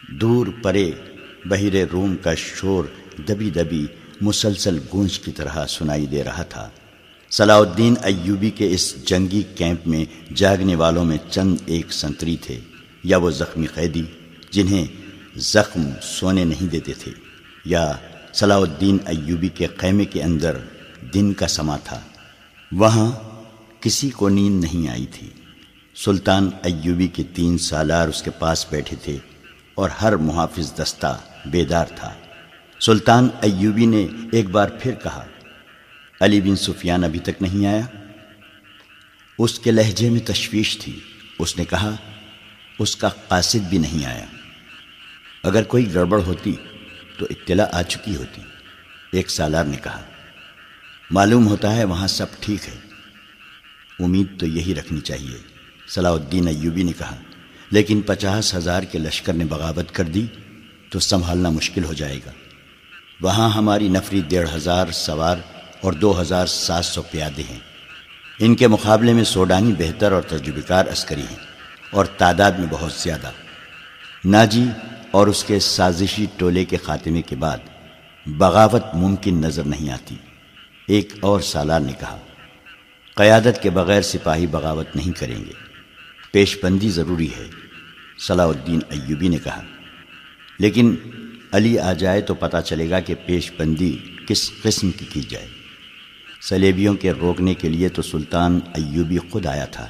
دور پرے بحیر روم کا شور دبی دبی مسلسل گونج کی طرح سنائی دے رہا تھا۔ صلاح الدین ایوبی کے اس جنگی کیمپ میں جاگنے والوں میں چند ایک سنتری تھے، یا وہ زخمی قیدی جنہیں زخم سونے نہیں دیتے تھے، یا صلاح الدین ایوبی کے خیمے کے اندر دن کا سما تھا۔ وہاں کسی کو نیند نہیں آئی تھی۔ سلطان ایوبی کے تین سالار اس کے پاس بیٹھے تھے۔ اور ہر محافظ دستہ بیدار تھا۔ سلطان ایوبی نے ایک بار پھر کہا، علی بن سفیان ابھی تک نہیں آیا؟ اس کے لہجے میں تشویش تھی۔ اس نے کہا، اس کا قاصد بھی نہیں آیا۔ اگر کوئی گڑبڑ ہوتی تو اطلاع آ چکی ہوتی۔ ایک سالار نے کہا، معلوم ہوتا ہے وہاں سب ٹھیک ہے۔ امید تو یہی رکھنی چاہیے۔ صلاح الدین ایوبی نے کہا لیکن پچاس ہزار کے لشکر نے بغاوت کر دی تو سنبھالنا مشکل ہو جائے گا۔ وہاں ہماری نفری ڈیڑھ ہزار سوار اور دو ہزار سات سو پیادے ہیں۔ ان کے مقابلے میں سوڈانی بہتر اور تجربہ کار عسکری ہیں اور تعداد میں بہت زیادہ۔ ناجی اور اس کے سازشی ٹولے کے خاتمے کے بعد بغاوت ممکن نظر نہیں آتی۔ ایک اور سالار نے کہا، قیادت کے بغیر سپاہی بغاوت نہیں کریں گے۔ پیش بندی ضروری ہے، صلاح الدین ایوبی نے کہا۔ لیکن علی آ جائے تو پتہ چلے گا کہ پیش بندی کس قسم کی کی جائے۔ سلیبیوں کے روکنے کے لیے تو سلطان ایوبی خود آیا تھا،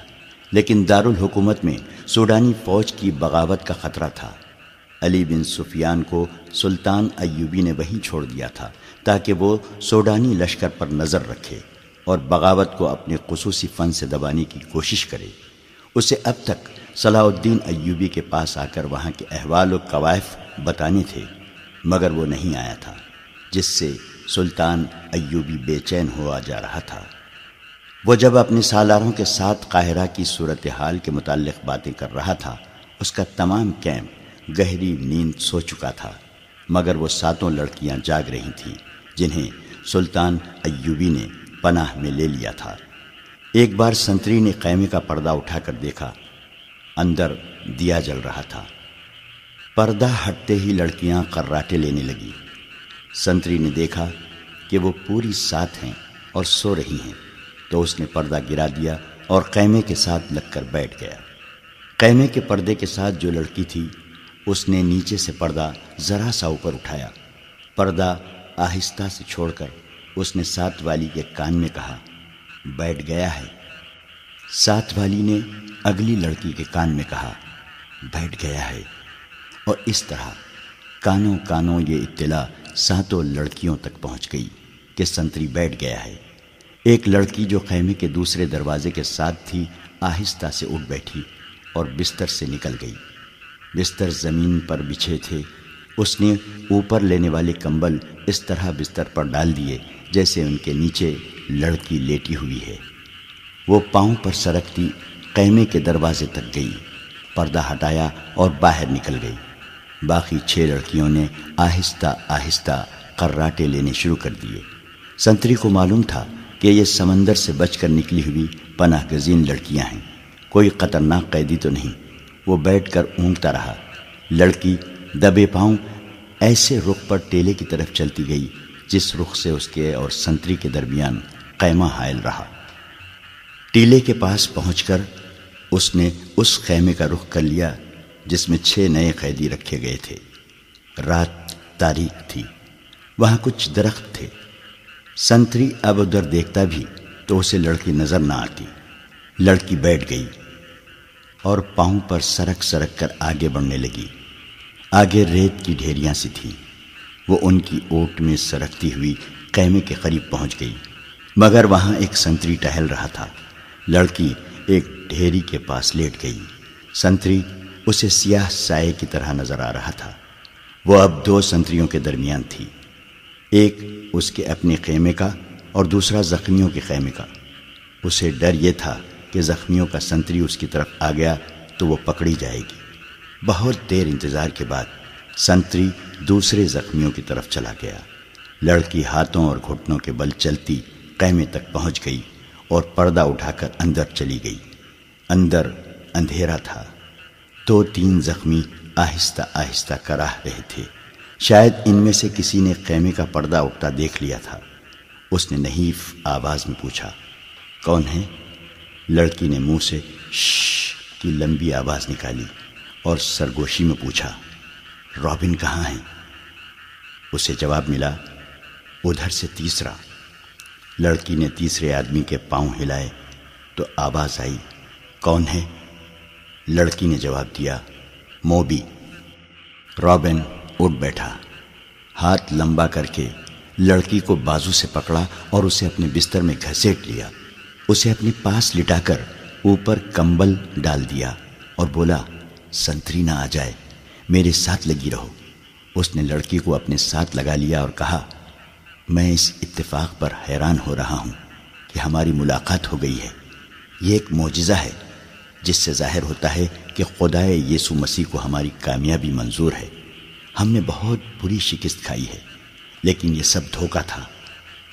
لیکن دارالحکومت میں سوڈانی فوج کی بغاوت کا خطرہ تھا۔ علی بن سفیان کو سلطان ایوبی نے وہیں چھوڑ دیا تھا تاکہ وہ سوڈانی لشکر پر نظر رکھے اور بغاوت کو اپنے خصوصی فن سے دبانے کی کوشش کرے۔ اسے اب تک صلاح الدین ایوبی کے پاس آ کر وہاں کے احوال و قوائف بتانے تھے، مگر وہ نہیں آیا تھا، جس سے سلطان ایوبی بے چین ہوا جا رہا تھا۔ وہ جب اپنے سالاروں کے ساتھ قاہرہ کی صورتحال کے متعلق باتیں کر رہا تھا، اس کا تمام کیمپ گہری نیند سو چکا تھا، مگر وہ ساتوں لڑکیاں جاگ رہی تھیں، جنہیں سلطان ایوبی نے پناہ میں لے لیا تھا۔ ایک بار سنتری نے قیمے کا پردہ اٹھا کر دیکھا۔ اندر دیا جل رہا تھا۔ پردہ ہٹتے ہی لڑکیاں کراٹے لینے لگی۔ سنتری نے دیکھا کہ وہ پوری ساتھ ہیں اور سو رہی ہیں۔ تو اس نے پردہ گرا دیا اور قیمے کے ساتھ لگ کر بیٹھ گیا۔ قیمے کے پردے کے ساتھ جو لڑکی تھی، اس نے نیچے سے پردہ ذرا سا اوپر اٹھایا۔ پردہ آہستہ سے چھوڑ کر اس نے ساتھ والی کے کان میں کہا بیٹھ گیا ہے۔ ساتھ والی نے اگلی لڑکی کے کان میں کہا، بیٹھ گیا ہے۔ اور اس طرح کانوں کانوں یہ اطلاع ساتوں لڑکیوں تک پہنچ گئی کہ سنتری بیٹھ گیا ہے۔ ایک لڑکی جو خیمے کے دوسرے دروازے کے ساتھ تھی، آہستہ سے اٹھ بیٹھی اور بستر سے نکل گئی۔ بستر زمین پر بچھے تھے۔ اس نے اوپر لینے والے کمبل اس طرح بستر پر ڈال دیے جیسے ان کے نیچے لڑکی لیٹی ہوئی ہے۔ وہ پاؤں پر سرکتی قیمے کے دروازے تک گئی، پردہ ہٹایا اور باہر نکل گئی۔ باقی چھ لڑکیوں نے آہستہ آہستہ قراٹے لینے شروع کر دیے۔ سنتری کو معلوم تھا کہ یہ سمندر سے بچ کر نکلی ہوئی پناہ گزین لڑکیاں ہیں۔ کوئی خطرناک قیدی تو نہیں، وہ بیٹھ کر اونگتا رہا۔ لڑکی دبے پاؤں ایسے رخ پر ٹیلے کی طرف چلتی گئی جس رخ سے اس کے اور سنتری کے درمیان قیمہ حائل رہا۔ ٹیلے کے پاس پہنچ کر اس نے اس خیمے کا رخ کر لیا جس میں چھ نئے قیدی رکھے گئے تھے۔ رات تاریخ تھی۔ وہاں کچھ درخت تھے۔ سنتری اب ادھر دیکھتا بھی تو اسے لڑکی نظر نہ آتی۔ لڑکی بیٹھ گئی اور پاؤں پر سرک سرک کر آگے بڑھنے لگی۔ آگے ریت کی ڈھیریاں سی تھیں۔ وہ ان کی اوٹ میں سرکتی ہوئی قیمے کے قریب پہنچ گئی۔ مگر وہاں ایک سنتری ٹہل رہا تھا۔ لڑکی ایک ڈھیری کے پاس لیٹ گئی۔ سنتری اسے سیاہ سائے کی طرح نظر آ رہا تھا۔ وہ اب دو سنتریوں کے درمیان تھی۔ ایک اس کے اپنے خیمے کا اور دوسرا زخمیوں کے خیمے کا۔ اسے ڈر یہ تھا کہ زخمیوں کا سنتری اس کی طرف آ گیا تو وہ پکڑی جائے گی۔ بہت دیر انتظار کے بعد سنتری دوسرے زخمیوں کی طرف چلا گیا۔ لڑکی ہاتھوں اور گھٹنوں کے بل چلتی قیمے تک پہنچ گئی اور پردہ اٹھا کر اندر چلی گئی۔ اندر اندھیرا تھا۔ دو تین زخمی آہستہ آہستہ کراہ رہے تھے۔ شاید ان میں سے کسی نے خیمے کا پردہ اٹھتا دیکھ لیا تھا۔ اس نے نحیف آواز میں پوچھا، کون ہے؟ لڑکی نے منہ سے شش کی لمبی آواز نکالی اور سرگوشی میں پوچھا، رابن کہاں ہے اسے جواب ملا، ادھر سے تیسرا۔ لڑکی نے تیسرے آدمی کے پاؤں ہلائے تو آواز آئی، کون ہے؟ لڑکی نے جواب دیا، موبی. رابن اٹھ بیٹھا، ہاتھ لمبا کر کے لڑکی کو بازو سے پکڑا اور اسے اپنے بستر میں گھسیٹ لیا۔ اسے اپنے پاس لٹا کر اوپر کمبل ڈال دیا اور بولا، سنتری نہ آ جائے، میرے ساتھ لگی رہو۔ اس نے لڑکی کو اپنے ساتھ لگا لیا اور کہا میں اس اتفاق پر حیران ہو رہا ہوں کہ ہماری ملاقات ہو گئی ہے۔ یہ ایک معجزہ ہے، جس سے ظاہر ہوتا ہے کہ خدائے یسو مسیح کو ہماری کامیابی منظور ہے۔ ہم نے بہت بری شکست کھائی ہے، لیکن یہ سب دھوکہ تھا۔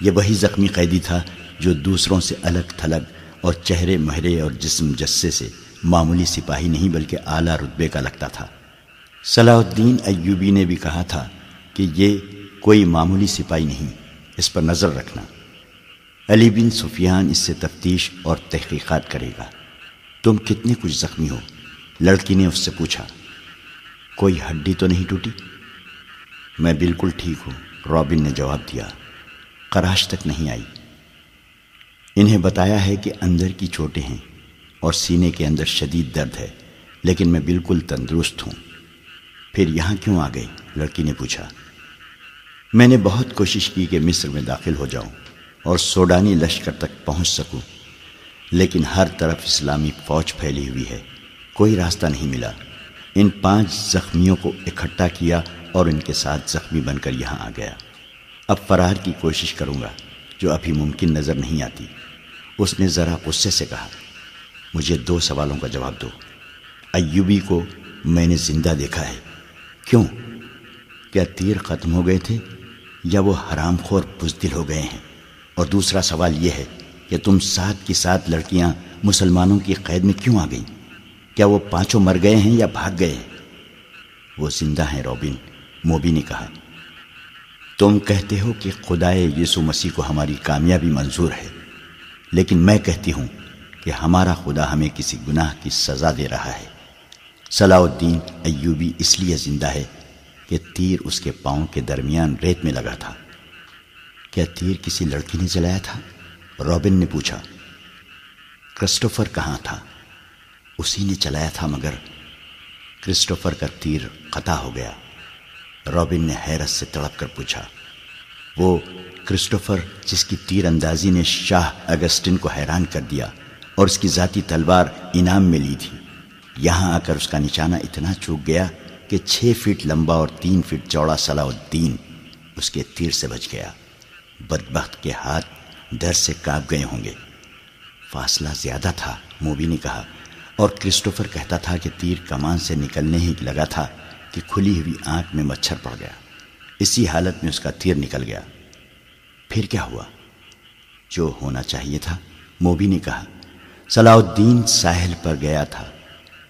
یہ وہی زخمی قیدی تھا جو دوسروں سے الگ تھلگ اور چہرے مہرے اور جسم جسے سے معمولی سپاہی نہیں بلکہ اعلیٰ رتبے کا لگتا تھا۔ صلاح الدین ایوبی نے بھی کہا تھا کہ یہ کوئی معمولی سپاہی نہیں۔ اس پر نظر رکھنا۔ علی بن سفیان اس سے تفتیش اور تحقیقات کرے گا۔ تم کتنے کچھ زخمی ہو۔ لڑکی نے اس سے پوچھا، کوئی ہڈی تو نہیں ٹوٹی؟ میں بالکل ٹھیک ہوں، رابن نے جواب دیا۔ کراش تک نہیں آئی۔ انہیں بتایا ہے کہ اندر کی چوٹیں ہیں اور سینے کے اندر شدید درد ہے، لیکن میں بالکل تندرست ہوں۔ پھر یہاں کیوں آ گئی لڑکی نے پوچھا۔ میں نے بہت کوشش کی کہ مصر میں داخل ہو جاؤں اور سوڈانی لشکر تک پہنچ سکوں، لیکن ہر طرف اسلامی فوج پھیلی ہوئی ہے، کوئی راستہ نہیں ملا۔ ان پانچ زخمیوں کو اکٹھا کیا اور ان کے ساتھ زخمی بن کر یہاں آ گیا۔ اب فرار کی کوشش کروں گا، جو ابھی ممکن نظر نہیں آتی۔ اس نے ذرا غصے سے کہا، مجھے دو سوالوں کا جواب دو۔ ایوبی کو میں نے زندہ دیکھا ہے۔ کیوں؟ کیا تیر ختم ہو گئے تھے؟ یا وہ حرام خور بزدل ہو گئے ہیں۔ اور دوسرا سوال یہ ہے کہ تم سات کی سات لڑکیاں مسلمانوں کی قید میں کیوں آ گئیں؟ کیا وہ پانچوں مر گئے ہیں یا بھاگ گئے ہیں؟ وہ زندہ ہیں روبن، موبی نے کہا۔ تم کہتے ہو کہ خدائے یسو مسیح کو ہماری کامیابی منظور ہے، لیکن میں کہتی ہوں کہ ہمارا خدا ہمیں کسی گناہ کی سزا دے رہا ہے۔ صلاح الدین ایوبی اس لیے زندہ ہے کہ تیر اس کے پاؤں کے درمیان ریت میں لگا تھا۔ کیا تیر کسی لڑکی نے جلایا تھا؟ رابن نے پوچھا۔ کرسٹوفر کہاں تھا؟ اسی نے چلایا تھا مگر کرسٹوفر کا تیر قطع ہو گیا۔ رابن نے حیرت سے تڑپ کر پوچھا۔ وہ کرسٹوفر جس کی تیر اندازی نے شاہ اگسٹن کو حیران کر دیا اور اس کی ذاتی تلوار انعام میں لی تھی، یہاں آ کر اس کا نشانہ اتنا چوک گیا کہ چھ فٹ لمبا اور تین فٹ چوڑا صلاح الدین اس کے تیر سے بچ گیا۔ بدبخت کے ہاتھ ڈر سے کاپ گئے ہوں گے۔ فاصلہ زیادہ تھا، موبی نے کہا، اور کرسٹوفر کہتا تھا کہ تیر کمان سے نکلنے ہی لگا تھا کہ کھلی ہوئی آنکھ میں مچھر پڑ گیا۔ اسی حالت میں اس کا تیر نکل گیا۔ پھر کیا ہوا؟ جو ہونا چاہیے تھا، موبی نے کہا، صلاح الدین ساحل پر گیا تھا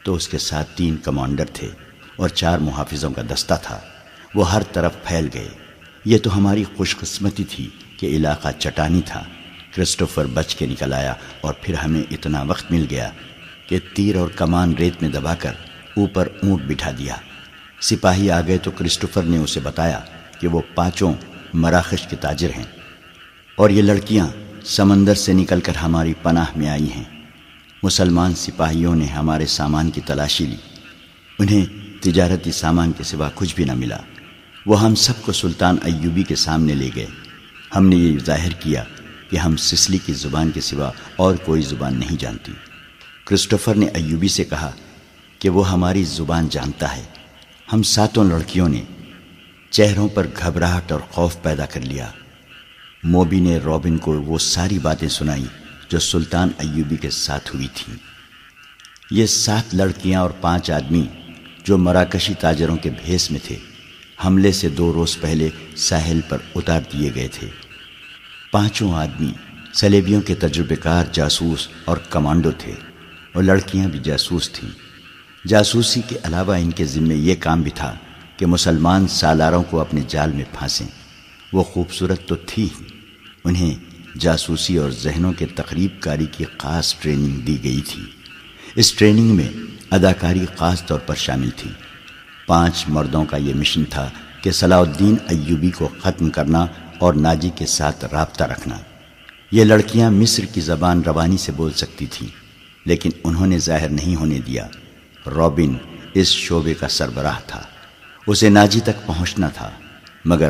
تو اس کے ساتھ تین کمانڈر تھے۔ اور چار محافظوں کا دستہ تھا۔ وہ ہر طرف پھیل گئے۔ یہ تو ہماری خوش قسمتی تھی کہ علاقہ چٹانی تھا۔ کرسٹوفر بچ کے نکل آیا اور پھر ہمیں اتنا وقت مل گیا کہ تیر اور کمان ریت میں دبا کر اوپر اونٹ بٹھا دیا۔ سپاہی آ گئے تو کرسٹوفر نے اسے بتایا کہ وہ پانچوں مراخش کے تاجر ہیں۔ اور یہ لڑکیاں سمندر سے نکل کر ہماری پناہ میں آئی ہیں۔ مسلمان سپاہیوں نے ہمارے سامان کی تلاشی لی۔ انہیں تجارتی سامان کے سوا کچھ بھی نہ ملا۔ وہ ہم سب کو سلطان ایوبی کے سامنے لے گئے۔ ہم نے یہ ظاہر کیا کہ ہم سسلی کی زبان کے سوا اور کوئی زبان نہیں جانتی۔ کرسٹوفر نے ایوبی سے کہا کہ وہ ہماری زبان جانتا ہے۔ ہم ساتوں لڑکیوں نے چہروں پر گھبراہٹ اور خوف پیدا کر لیا۔ موبی نے رابن کو وہ ساری باتیں سنائی جو سلطان ایوبی کے ساتھ ہوئی تھیں۔ یہ سات لڑکیاں اور پانچ آدمی جو مراکشی تاجروں کے بھیس میں تھے، حملے سے دو روز پہلے ساحل پر اتار دیے گئے تھے۔ پانچوں آدمی، سلیبیوں کے تجربے کار جاسوس اور کمانڈو تھے، اور لڑکیاں بھی جاسوس تھیں۔ جاسوسی کے علاوہ ان کے ذمے یہ کام بھی تھا کہ مسلمان سالاروں کو اپنے جال میں پھانسیں۔ وہ خوبصورت تو تھی۔ ہی انہیں جاسوسی اور ذہنوں کے تقریب کاری کی خاص ٹریننگ دی گئی تھی۔ اس ٹریننگ میں اداکاری خاص طور پر شامل تھی۔ پانچ مردوں کا یہ مشن تھا کہ صلاح الدین ایوبی کو ختم کرنا اور ناجی کے ساتھ رابطہ رکھنا۔ یہ لڑکیاں مصر کی زبان روانی سے بول سکتی تھیں، لیکن انہوں نے ظاہر نہیں ہونے دیا۔ رابن اس شعبے کا سربراہ تھا، اسے ناجی تک پہنچنا تھا۔ مگر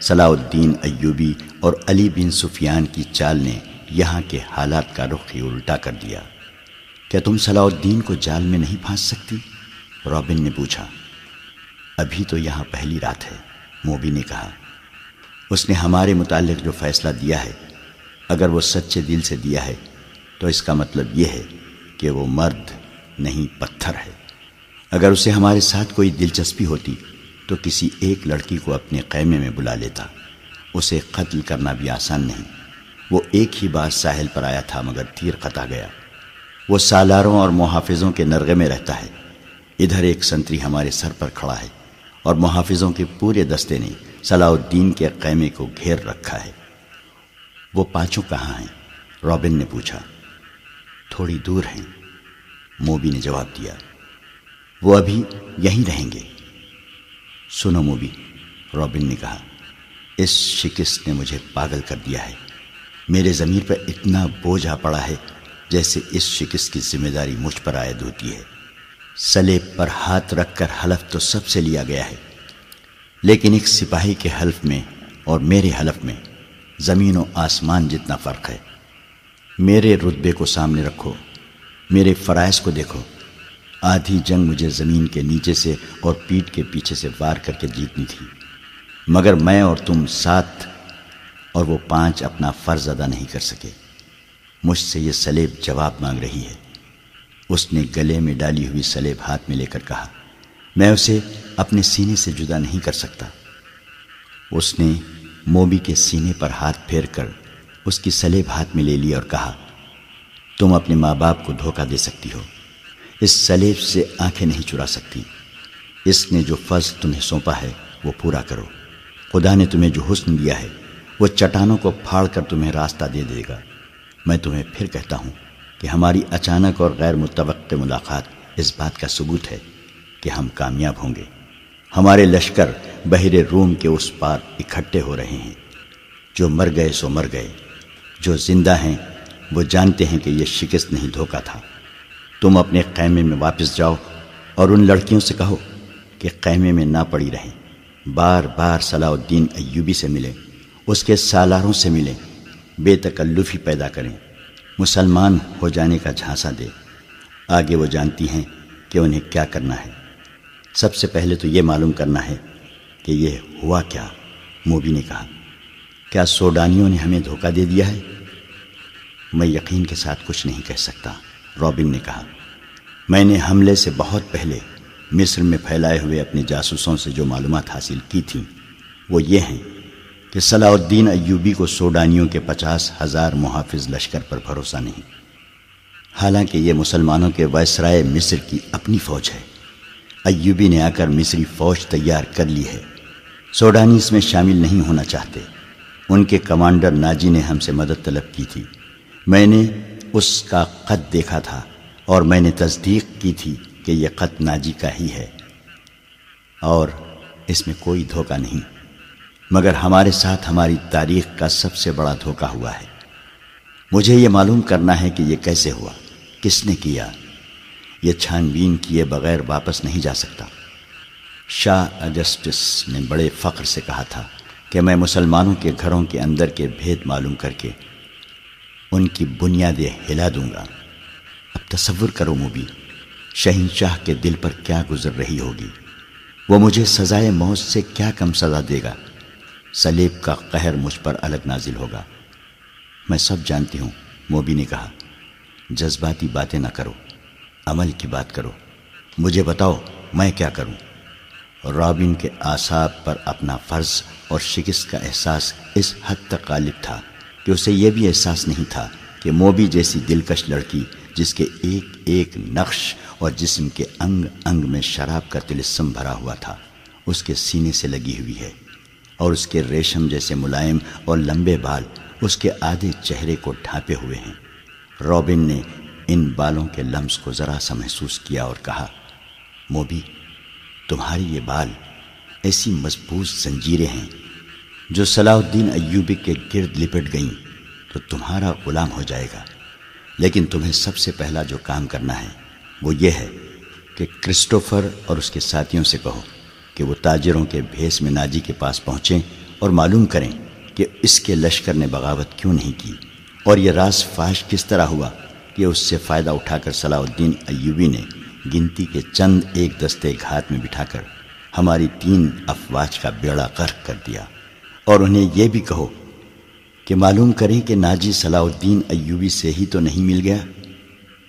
صلاح الدین ایوبی اور علی بن سفیان کی چال نے یہاں کے حالات کا رخ ہی الٹا کر دیا۔ کیا تم صلاح الدین کو جال میں نہیں پھانس سکتی؟ رابن نے پوچھا۔ ابھی تو یہاں پہلی رات ہے، موبی نے کہا۔ اس نے ہمارے متعلق جو فیصلہ دیا ہے، اگر وہ سچے دل سے دیا ہے، تو اس کا مطلب یہ ہے کہ وہ مرد نہیں، پتھر ہے۔ اگر اسے ہمارے ساتھ کوئی دلچسپی ہوتی، تو کسی ایک لڑکی کو اپنے قیمے میں بلا لیتا۔ اسے قتل کرنا بھی آسان نہیں۔ وہ ایک ہی بار ساحل پر آیا تھا، مگر تیر قطع گیا۔ وہ سالاروں اور محافظوں کے نرغے میں رہتا ہے۔ ادھر ایک سنتری ہمارے سر پر کھڑا ہے اور محافظوں کے پورے دستے نے صلاح الدین کے قیمے کو گھیر رکھا ہے۔ وہ پانچوں کہاں ہیں؟ رابن نے پوچھا۔ تھوڑی دور ہیں۔ موبی نے جواب دیا۔ وہ ابھی یہیں رہیں گے۔ سنو موبی، رابن نے کہا۔ اس شکست نے مجھے پاگل کر دیا ہے۔ میرے ضمیر پر اتنا بوجھ آ پڑا ہے۔ جیسے اس شکست کی ذمہ داری مجھ پر عائد ہوتی ہے۔ سلیب پر ہاتھ رکھ کر حلف تو سب سے لیا گیا ہے۔ لیکن ایک سپاہی کے حلف میں اور میرے حلف میں زمین و آسمان جتنا فرق ہے۔ میرے رتبے کو سامنے رکھو، میرے فرائض کو دیکھو۔ آدھی جنگ مجھے زمین کے نیچے سے اور پیٹ کے پیچھے سے وار کر کے جیتنی تھی۔ مگر میں اور تم ساتھ اور وہ پانچ اپنا فرض ادا نہیں کر سکے۔ مجھ سے یہ سلیب جواب مانگ رہی ہے۔ اس نے گلے میں ڈالی ہوئی سلیب ہاتھ میں لے کر کہا، میں اسے اپنے سینے سے جدا نہیں کر سکتا۔ اس نے موبی کے سینے پر ہاتھ پھیر کر اس کی سلیب ہاتھ میں لے لی اور کہا، تم اپنے ماں باپ کو دھوکہ دے سکتی ہو۔ اس سلیب سے آنکھیں نہیں چرا سکتی۔ اس نے جو فرض تمہیں سونپا ہے، وہ پورا کرو۔ خدا نے تمہیں جو حسن دیا ہے، وہ چٹانوں کو پھاڑ کر تمہیں راستہ دے دے گا۔ میں تمہیں پھر کہتا ہوں کہ ہماری اچانک اور غیر متوقع ملاقات اس بات کا ثبوت ہے کہ ہم کامیاب ہوں گے۔ ہمارے لشکر بحر روم کے اس پار اکٹھے ہو رہے ہیں۔ جو مر گئے سو مر گئے۔ جو زندہ ہیں، وہ جانتے ہیں کہ یہ شکست نہیں دھوکا تھا۔ تم اپنے قیمے میں واپس جاؤ اور ان لڑکیوں سے کہو کہ قیمے میں نہ پڑی رہیں۔ بار بار صلاح الدین ایوبی سے ملیں، اس کے سالاروں سے ملیں۔ بے تکلفی پیدا کریں۔ مسلمان ہو جانے کا جھانسا دے۔ آگے وہ جانتی ہیں کہ انہیں کیا کرنا ہے۔ سب سے پہلے تو یہ معلوم کرنا ہے کہ یہ ہوا کیا، موبی نے کہا۔ کیا سوڈانیوں نے ہمیں دھوکہ دے دیا ہے؟ میں یقین کے ساتھ کچھ نہیں کہہ سکتا، رابن نے کہا۔ میں نے حملے سے بہت پہلے مصر میں پھیلائے ہوئے اپنے جاسوسوں سے جو معلومات حاصل کی تھیں، وہ یہ ہیں۔ کہ صلاح الدین ایوبی کو سوڈانیوں کے پچاس ہزار محافظ لشکر پر بھروسہ نہیں۔ حالانکہ یہ مسلمانوں کے ویسرائے مصر کی اپنی فوج ہے۔ ایوبی نے آ کر مصری فوج تیار کر لی ہے۔ سوڈانی اس میں شامل نہیں ہونا چاہتے۔ ان کے کمانڈر ناجی نے ہم سے مدد طلب کی تھی۔ میں نے اس کا خط دیکھا تھا اور میں نے تصدیق کی تھی کہ یہ خط ناجی کا ہی ہے۔ اور اس میں کوئی دھوکہ نہیں۔ مگر ہمارے ساتھ ہماری تاریخ کا سب سے بڑا دھوکہ ہوا ہے۔ مجھے یہ معلوم کرنا ہے کہ یہ کیسے ہوا، کس نے کیا۔ یہ چھان بین کیے بغیر واپس نہیں جا سکتا۔ شاہ اجسٹس نے بڑے فخر سے کہا تھا کہ میں مسلمانوں کے گھروں کے اندر کے بھید معلوم کر کے ان کی بنیادیں ہلا دوں گا۔ اب تصور کرو مبی شہنشاہ کے دل پر کیا گزر رہی ہوگی؟ وہ مجھے سزائے موت سے کیا کم سزا دے گا؟ سلیب کا قہر مجھ پر الگ نازل ہوگا۔ میں سب جانتی ہوں، موبی نے کہا، جذباتی باتیں نہ کرو، عمل کی بات کرو۔ مجھے بتاؤ، میں کیا کروں؟ رابن کے آساب پر اپنا فرض اور شکست کا احساس اس حد تک غالب تھا کہ اسے یہ بھی احساس نہیں تھا کہ موبی جیسی دلکش لڑکی جس کے ایک ایک نقش اور جسم کے انگ انگ میں شراب کا تلسم بھرا ہوا تھا، اس کے سینے سے لگی ہوئی ہے۔ اور اس کے ریشم جیسے ملائم اور لمبے بال اس کے آدھے چہرے کو ڈھانپے ہوئے ہیں۔ رابن نے ان بالوں کے لمس کو ذرا سا محسوس کیا اور کہا، موبی، تمہاری یہ بال ایسی مضبوط زنجیریں ہیں۔ جو صلاح الدین ایوبی کے گرد لپٹ گئیں، تو تمہارا غلام ہو جائے گا۔ لیکن تمہیں سب سے پہلا جو کام کرنا ہے، وہ یہ ہے کہ کرسٹوفر اور اس کے ساتھیوں سے کہو۔ کہ وہ تاجروں کے بھیس میں ناجی کے پاس پہنچیں اور معلوم کریں کہ اس کے لشکر نے بغاوت کیوں نہیں کی۔ اور یہ راز فاش کس طرح ہوا کہ اس سے فائدہ اٹھا کر صلاح الدین ایوبی نے گنتی کے چند ایک دستے گھات میں بٹھا کر ہماری تین افواج کا بیڑا غرق کر دیا۔ اور انہیں یہ بھی کہو کہ معلوم کریں کہ ناجی صلاح الدین ایوبی سے ہی تو نہیں مل گیا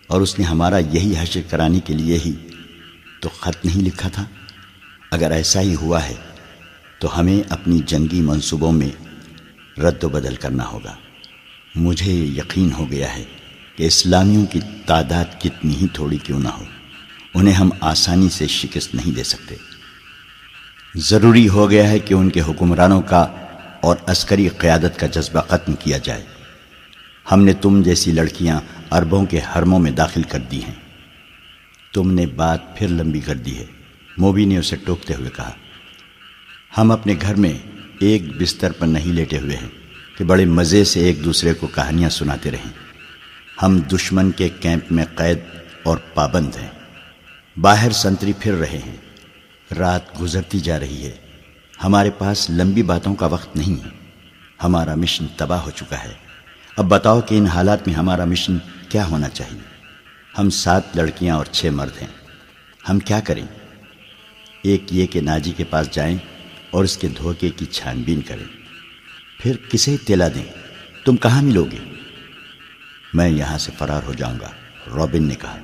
اور اس نے ہمارا یہی حشر کرانے کے لیے ہی تو خط نہیں لکھا تھا۔ اگر ایسا ہی ہوا ہے، تو ہمیں اپنی جنگی منصوبوں میں رد و بدل کرنا ہوگا۔ مجھے یقین ہو گیا ہے کہ اسلامیوں کی تعداد کتنی ہی تھوڑی کیوں نہ ہو، انہیں ہم آسانی سے شکست نہیں دے سکتے۔ ضروری ہو گیا ہے کہ ان کے حکمرانوں کا اور عسکری قیادت کا جذبہ ختم کیا جائے۔ ہم نے تم جیسی لڑکیاں عربوں کے حرموں میں داخل کر دی ہیں۔ تم نے بات پھر لمبی کر دی ہے۔ موبی نے اسے ٹوکتے ہوئے کہا، ہم اپنے گھر میں ایک بستر پر نہیں لیٹے ہوئے ہیں کہ بڑے مزے سے ایک دوسرے کو کہانیاں سناتے رہیں۔ ہم دشمن کے کیمپ میں قید اور پابند ہیں۔ باہر سنتری پھر رہے ہیں۔ رات گزرتی جا رہی ہے۔ ہمارے پاس لمبی باتوں کا وقت نہیں ہے۔ ہمارا مشن تباہ ہو چکا ہے۔ اب بتاؤ کہ ان حالات میں ہمارا مشن کیا ہونا چاہیے۔ ہم سات لڑکیاں اور چھ مرد ہیں۔ ہم کیا کریں؟ ایک یہ کہ ناجی کے پاس جائیں اور اس کے دھوکے کی چھان بین کریں۔ پھر کسے تلا دیں؟ تم کہاں ملو گے؟ میں یہاں سے فرار ہو جاؤں گا، رابن نے کہا۔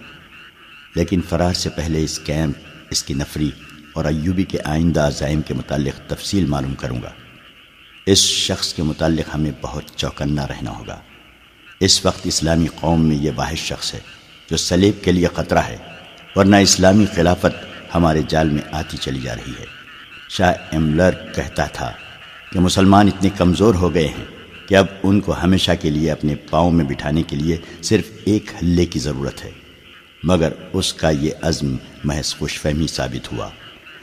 لیکن فرار سے پہلے اس کیمپ اس کی نفری اور ایوبی کے آئندہ عزائم کے متعلق تفصیل معلوم کروں گا۔ اس شخص کے متعلق ہمیں بہت چوکنا رہنا ہوگا۔ اس وقت اسلامی قوم میں یہ واحد شخص ہے جو سلیب کے لیے خطرہ ہے، ورنہ اسلامی خلافت ہمارے جال میں آتی چلی جا رہی ہے۔ شاہ ایملر کہتا تھا کہ مسلمان اتنے کمزور ہو گئے ہیں کہ اب ان کو ہمیشہ کے لیے اپنے پاؤں میں بٹھانے کے لیے صرف ایک حلے کی ضرورت ہے۔ مگر اس کا یہ عزم محض خوش فہمی ثابت ہوا۔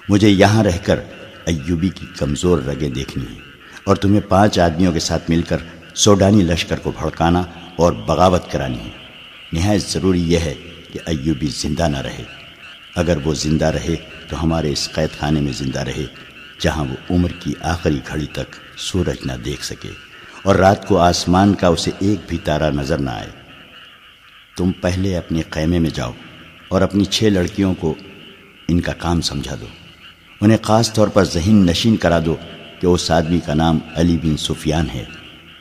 مجھے یہاں رہ کر ایوبی کی کمزور رگیں دیکھنی ہیں اور تمہیں پانچ آدمیوں کے ساتھ مل کر سوڈانی لشکر کو بھڑکانا اور بغاوت کرانی ہے۔ نہایت ضروری یہ ہے کہ ایوبی زندہ نہ رہے۔ اگر وہ زندہ رہے تو ہمارے اس قید خانے میں زندہ رہے، جہاں وہ عمر کی آخری گھڑی تک سورج نہ دیکھ سکے اور رات کو آسمان کا اسے ایک بھی تارا نظر نہ آئے۔ تم پہلے اپنے خیمے میں جاؤ اور اپنی چھ لڑکیوں کو ان کا کام سمجھا دو۔ انہیں خاص طور پر ذہین نشین کرا دو کہ اس آدمی کا نام علی بن سفیان ہے،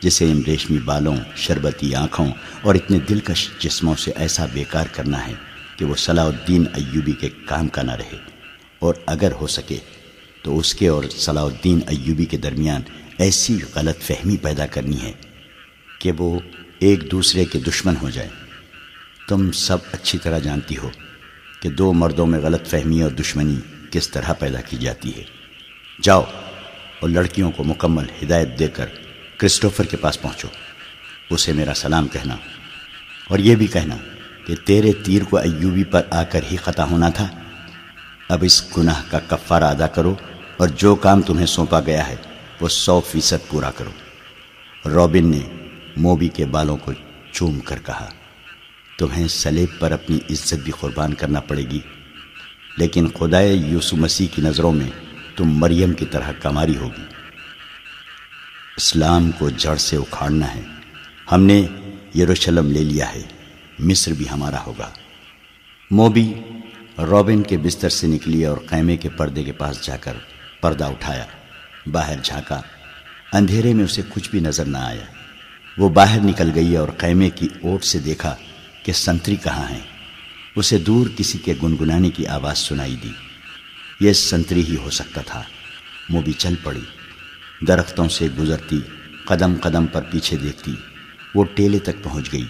جسے ان ریشمی بالوں، شربتی آنکھوں اور اتنے دلکش جسموں سے ایسا بیکار کرنا ہے۔ کہ وہ صلاح الدین ایوبی کے کام کا نہ رہے اور اگر ہو سکے تو اس کے اور صلاح الدین ایوبی کے درمیان ایسی غلط فہمی پیدا کرنی ہے کہ وہ ایک دوسرے کے دشمن ہو جائے تم سب اچھی طرح جانتی ہو کہ دو مردوں میں غلط فہمی اور دشمنی کس طرح پیدا کی جاتی ہے۔ جاؤ اور لڑکیوں کو مکمل ہدایت دے کر کرسٹوفر کے پاس پہنچو۔ اسے میرا سلام کہنا اور یہ بھی کہنا کہ تیرے تیر کو ایوبی پر آ کر ہی خطا ہونا تھا۔ اب اس گناہ کا کفارہ ادا کرو اور جو کام تمہیں سونپا گیا ہے، وہ سو فیصد پورا کرو۔ رابن نے موبی کے بالوں کو چوم کر کہا، تمہیں سلیب پر اپنی عزت بھی قربان کرنا پڑے گی، لیکن خدائے یوسو مسیح کی نظروں میں تم مریم کی طرح کماری ہوگی۔ اسلام کو جڑ سے اکھاڑنا ہے۔ ہم نے یروشلم لے لیا ہے۔ مصر بھی ہمارا ہوگا۔ موبی رابن کے بستر سے نکلی اور قیمے کے پردے کے پاس جا کر پردہ اٹھایا۔ باہر جھانکا۔ اندھیرے میں اسے کچھ بھی نظر نہ آیا۔ وہ باہر نکل گئی اور قیمے کی اوٹ سے دیکھا کہ سنتری کہاں ہیں۔ اسے دور کسی کے گنگنانے کی آواز سنائی دی۔ یہ سنتری ہی ہو سکتا تھا۔ موبی چل پڑی۔ درختوں سے گزرتی قدم قدم پر پیچھے دیکھتی۔ وہ ٹیلے تک پہنچ گئی۔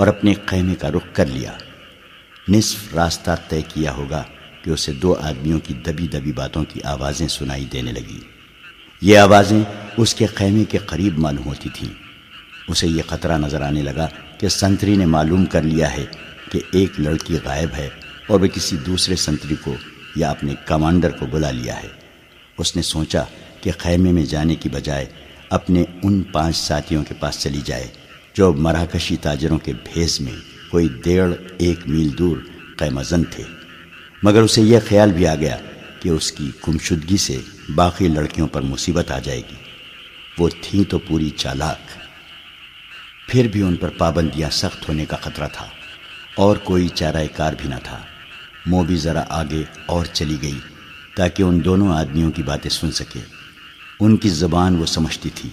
اور اپنے قیمے کا رخ کر لیا۔ نصف راستہ طے کیا ہوگا کہ اسے دو آدمیوں کی دبی دبی باتوں کی آوازیں سنائی دینے لگی۔ یہ آوازیں اس کے خیمے کے قریب معلوم ہوتی تھیں۔ اسے یہ خطرہ نظر آنے لگا کہ سنتری نے معلوم کر لیا ہے کہ ایک لڑکی غائب ہے اور وہ کسی دوسرے سنتری کو یا اپنے کمانڈر کو بلا لیا ہے۔ اس نے سوچا کہ خیمے میں جانے کی بجائے اپنے ان پانچ ساتھیوں کے پاس چلی جائے۔ جو مراکشی تاجروں کے بھیز میں کوئی ڈیڑھ ایک میل دور قیمزن تھے۔ مگر اسے یہ خیال بھی آ گیا کہ اس کی گمشدگی سے باقی لڑکیوں پر مصیبت آ جائے گی۔ وہ تھیں تو پوری چالاک۔ پھر بھی ان پر پابندیاں سخت ہونے کا خطرہ تھا۔ اور کوئی چارہ کار بھی نہ تھا۔ مو بھی ذرا آگے اور چلی گئی تاکہ ان دونوں آدمیوں کی باتیں سن سکے۔ ان کی زبان وہ سمجھتی تھی۔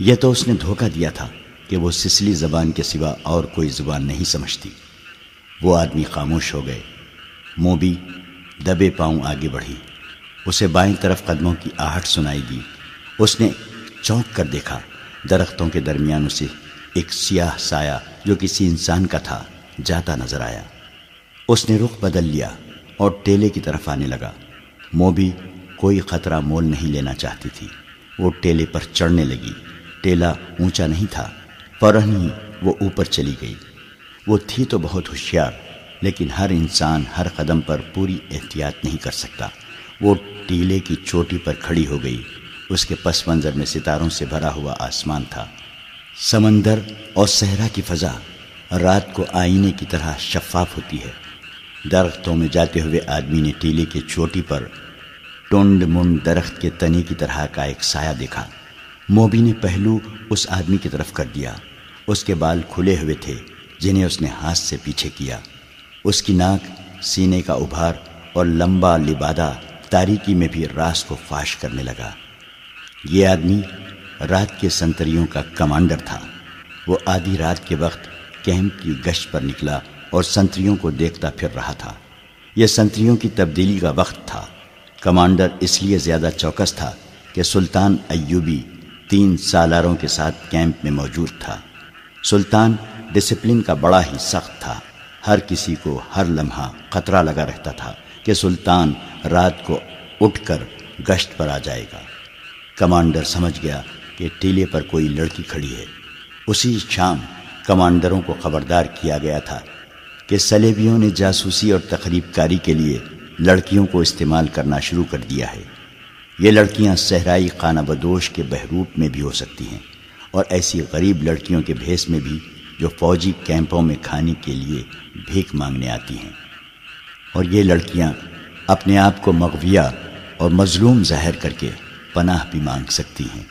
یہ تو اس نے دھوکہ دیا تھا کہ وہ سسلی زبان کے سوا اور کوئی زبان نہیں سمجھتی۔ وہ آدمی خاموش ہو گئے۔ موبی دبے پاؤں آگے بڑھی۔ اسے بائیں طرف قدموں کی آہٹ سنائی دی۔ اس نے چونک کر دیکھا۔ درختوں کے درمیان اسے ایک سیاہ سایہ جو کسی انسان کا تھا جاتا نظر آیا۔ اس نے رخ بدل لیا اور ٹیلے کی طرف آنے لگا۔ موبی کوئی خطرہ مول نہیں لینا چاہتی تھی۔ وہ ٹیلے پر چڑھنے لگی۔ ٹیلا اونچا نہیں تھا۔ فوراً ہی وہ اوپر چلی گئی۔ وہ تھی تو بہت ہوشیار، لیکن ہر انسان ہر قدم پر پوری احتیاط نہیں کر سکتا۔ وہ ٹیلے کی چوٹی پر کھڑی ہو گئی۔ اس کے پس منظر میں ستاروں سے بھرا ہوا آسمان تھا۔ سمندر اور صحرا کی فضا رات کو آئینے کی طرح شفاف ہوتی ہے۔ درختوں میں جاتے ہوئے آدمی نے ٹیلے کے چوٹی پر ٹونڈ منڈ درخت کے تنے کی طرح کا ایک سایہ دیکھا۔ موبی نے پہلو اس آدمی کی طرف کر دیا۔ اس کے بال کھلے ہوئے تھے، جنہیں اس نے ہاتھ سے پیچھے کیا۔ اس کی ناک، سینے کا ابھار اور لمبا لبادہ تاریکی میں بھی راس کو فاش کرنے لگا۔ یہ آدمی رات کے سنتریوں کا کمانڈر تھا۔ وہ آدھی رات کے وقت کیمپ کی گشت پر نکلا اور سنتریوں کو دیکھتا پھر رہا تھا۔ یہ سنتریوں کی تبدیلی کا وقت تھا۔ کمانڈر اس لیے زیادہ چوکس تھا کہ سلطان ایوبی تین سالاروں کے ساتھ کیمپ میں موجود تھا۔ سلطان ڈسپلن کا بڑا ہی سخت تھا۔ ہر کسی کو ہر لمحہ خطرہ لگا رہتا تھا کہ سلطان رات کو اٹھ کر گشت پر آ جائے گا۔ کمانڈر سمجھ گیا کہ ٹیلے پر کوئی لڑکی کھڑی ہے۔ اسی شام کمانڈروں کو خبردار کیا گیا تھا کہ سلیبیوں نے جاسوسی اور تقریب کاری کے لیے لڑکیوں کو استعمال کرنا شروع کر دیا ہے۔ یہ لڑکیاں صحرائی خانہ بدوش کے بہروپ میں بھی ہو سکتی ہیں اور ایسی غریب لڑکیوں کے بھیس میں بھی جو فوجی کیمپوں میں کھانے کے لیے بھیک مانگنے آتی ہیں۔ اور یہ لڑکیاں اپنے آپ کو مغویہ اور مظلوم ظاہر کر کے پناہ بھی مانگ سکتی ہیں۔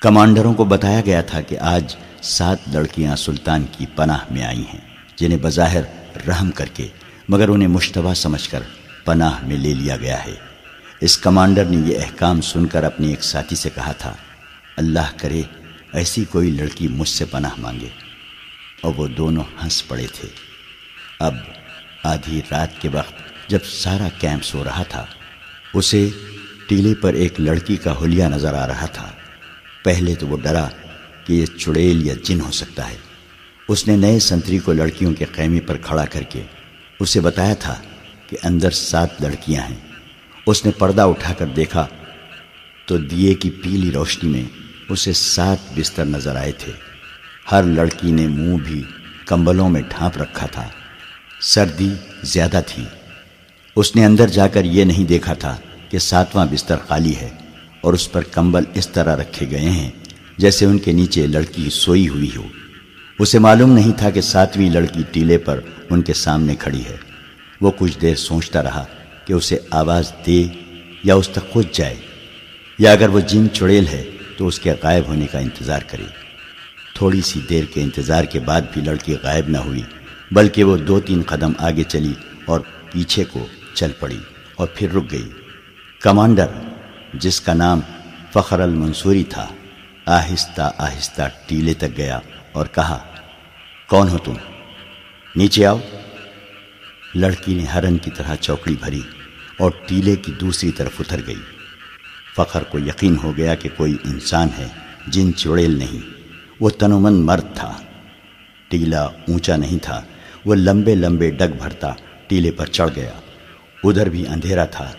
کمانڈروں کو بتایا گیا تھا کہ آج سات لڑکیاں سلطان کی پناہ میں آئی ہیں، جنہیں بظاہر رحم کر کے، مگر انہیں مشتبہ سمجھ کر پناہ میں لے لیا گیا ہے۔ اس کمانڈر نے یہ احکام سن کر اپنے ایک ساتھی سے کہا تھا، اللہ کرے، ایسی کوئی لڑکی مجھ سے پناہ مانگے۔ اور وہ دونوں ہنس پڑے تھے۔ اب آدھی رات کے وقت جب سارا کیمپ سو رہا تھا، اسے ٹیلے پر ایک لڑکی کا حلیہ نظر آ رہا تھا۔ پہلے تو وہ ڈرا کہ یہ چڑیل یا جن ہو سکتا ہے۔ اس نے نئے سنتری کو لڑکیوں کے خیمے پر کھڑا کر کے اسے بتایا تھا کہ اندر سات لڑکیاں ہیں۔ اس نے پردہ اٹھا کر دیکھا تو دیے کی پیلی روشنی میں اسے سات بستر نظر آئے تھے۔ ہر لڑکی نے منہ بھی کمبلوں میں ڈھانپ رکھا تھا۔ سردی زیادہ تھی۔ اس نے اندر جا کر یہ نہیں دیکھا تھا کہ ساتواں بستر خالی ہے اور اس پر کمبل اس طرح رکھے گئے ہیں جیسے ان کے نیچے لڑکی سوئی ہوئی ہو۔ اسے معلوم نہیں تھا کہ ساتویں لڑکی ٹیلے پر ان کے سامنے کھڑی ہے۔ وہ کچھ دیر سوچتا رہا۔ کہ اسے آواز دے یا اس تک خود جائے، یا اگر وہ جن چڑیل ہے تو اس کے غائب ہونے کا انتظار کرے۔ تھوڑی سی دیر کے انتظار کے بعد بھی لڑکی غائب نہ ہوئی، بلکہ وہ دو تین قدم آگے چلی اور پیچھے کو چل پڑی اور پھر رک گئی۔ کمانڈر، جس کا نام فخر المنصوری تھا، آہستہ آہستہ ٹیلے تک گیا اور کہا، کون ہو تم؟ نیچے آؤ لڑکی نے ہرن کی طرح چوکڑی بھری۔ اور ٹیلے کی دوسری طرف اتر گئی۔ فخر کو یقین ہو گیا کہ کوئی انسان ہے جن چڑیل نہیں۔ وہ تنومن مرد تھا۔ ٹیلا اونچا نہیں تھا۔ وہ لمبے لمبے ڈگ بھرتا ٹیلے پر چڑھ گیا۔ ادھر بھی اندھیرا تھا۔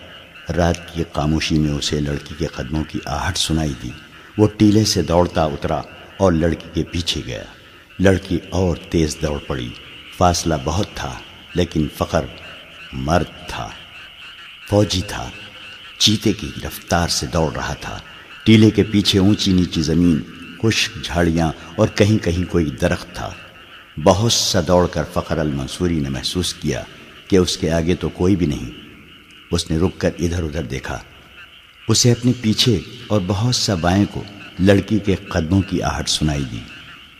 رات کی خاموشی میں اسے لڑکی کے قدموں کی آہٹ سنائی دی۔ وہ ٹیلے سے دوڑتا اترا اور لڑکی کے پیچھے گیا۔ لڑکی اور تیز دوڑ پڑی۔ فاصلہ بہت تھا، لیکن فخر مرد تھا۔ فوجی تھا۔ چیتے کی رفتار سے دوڑ رہا تھا۔ ٹیلے کے پیچھے اونچی نیچی زمین، خشک جھاڑیاں اور کہیں کہیں کوئی درخت تھا۔ بہت سا دوڑ کر فخر المنصوری نے محسوس کیا کہ اس کے آگے تو کوئی بھی نہیں۔ اس نے رک کر ادھر ادھر دیکھا۔ اسے اپنے پیچھے اور بہت سا بائیں کو لڑکی کے قدموں کی آہٹ سنائی دی۔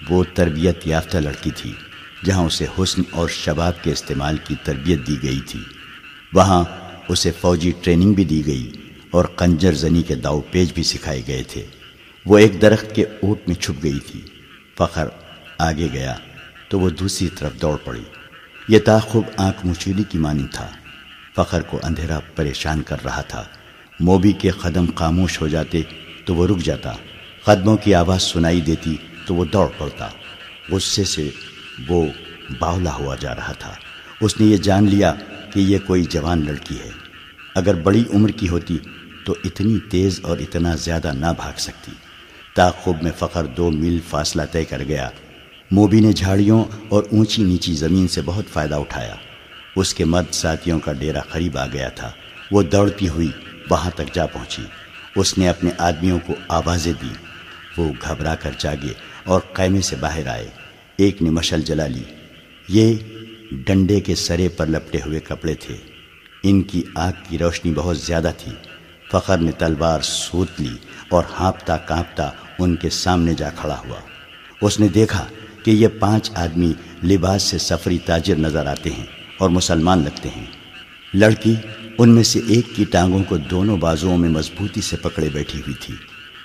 وہ تربیت یافتہ لڑکی تھی، جہاں اسے حسن اور شباب کے استعمال کی تربیت دی گئی تھی۔ وہاں اسے فوجی ٹریننگ بھی دی گئی اور کنجر زنی کے داؤ پیج بھی سکھائے گئے تھے۔ وہ ایک درخت کے اوٹ میں چھپ گئی تھی۔ فخر آگے گیا تو وہ دوسری طرف دوڑ پڑی۔ یہ تاخب آنکھ مچیلی کی مانی تھا۔ فخر کو اندھیرا پریشان کر رہا تھا۔ موبی کے قدم خاموش ہو جاتے تو وہ رک جاتا۔ قدموں کی آواز سنائی دیتی تو وہ دوڑ پڑتا۔ غصے سے وہ باولا ہوا جا رہا تھا۔ اس نے یہ جان لیا کہ یہ کوئی جوان لڑکی ہے۔ اگر بڑی عمر کی ہوتی تو اتنی تیز اور اتنا زیادہ نہ بھاگ سکتی۔ تاخب میں فخر دو میل فاصلہ طے کر گیا۔ موبی نے جھاڑیوں اور اونچی نیچی زمین سے بہت فائدہ اٹھایا۔ اس کے مرد ساتھیوں کا ڈیرا قریب آ گیا تھا۔ وہ دوڑتی ہوئی وہاں تک جا پہنچی۔ اس نے اپنے آدمیوں کو آوازیں دی وہ گھبرا کر جاگے اور قیمے سے باہر آئے۔ ایک نے مشل جلا لی۔ یہ ڈنڈے کے سرے پر لپٹے ہوئے کپڑے تھے۔ ان کی آگ کی روشنی بہت زیادہ تھی۔ فخر نے تلوار سوت لی اور ہانپتا کانپتا ان کے سامنے جا کھڑا ہوا۔ اس نے دیکھا کہ یہ پانچ آدمی لباس سے سفری تاجر نظر آتے ہیں اور مسلمان لگتے ہیں۔ لڑکی ان میں سے ایک کی ٹانگوں کو دونوں بازوؤں میں مضبوطی سے پکڑے بیٹھی ہوئی تھی۔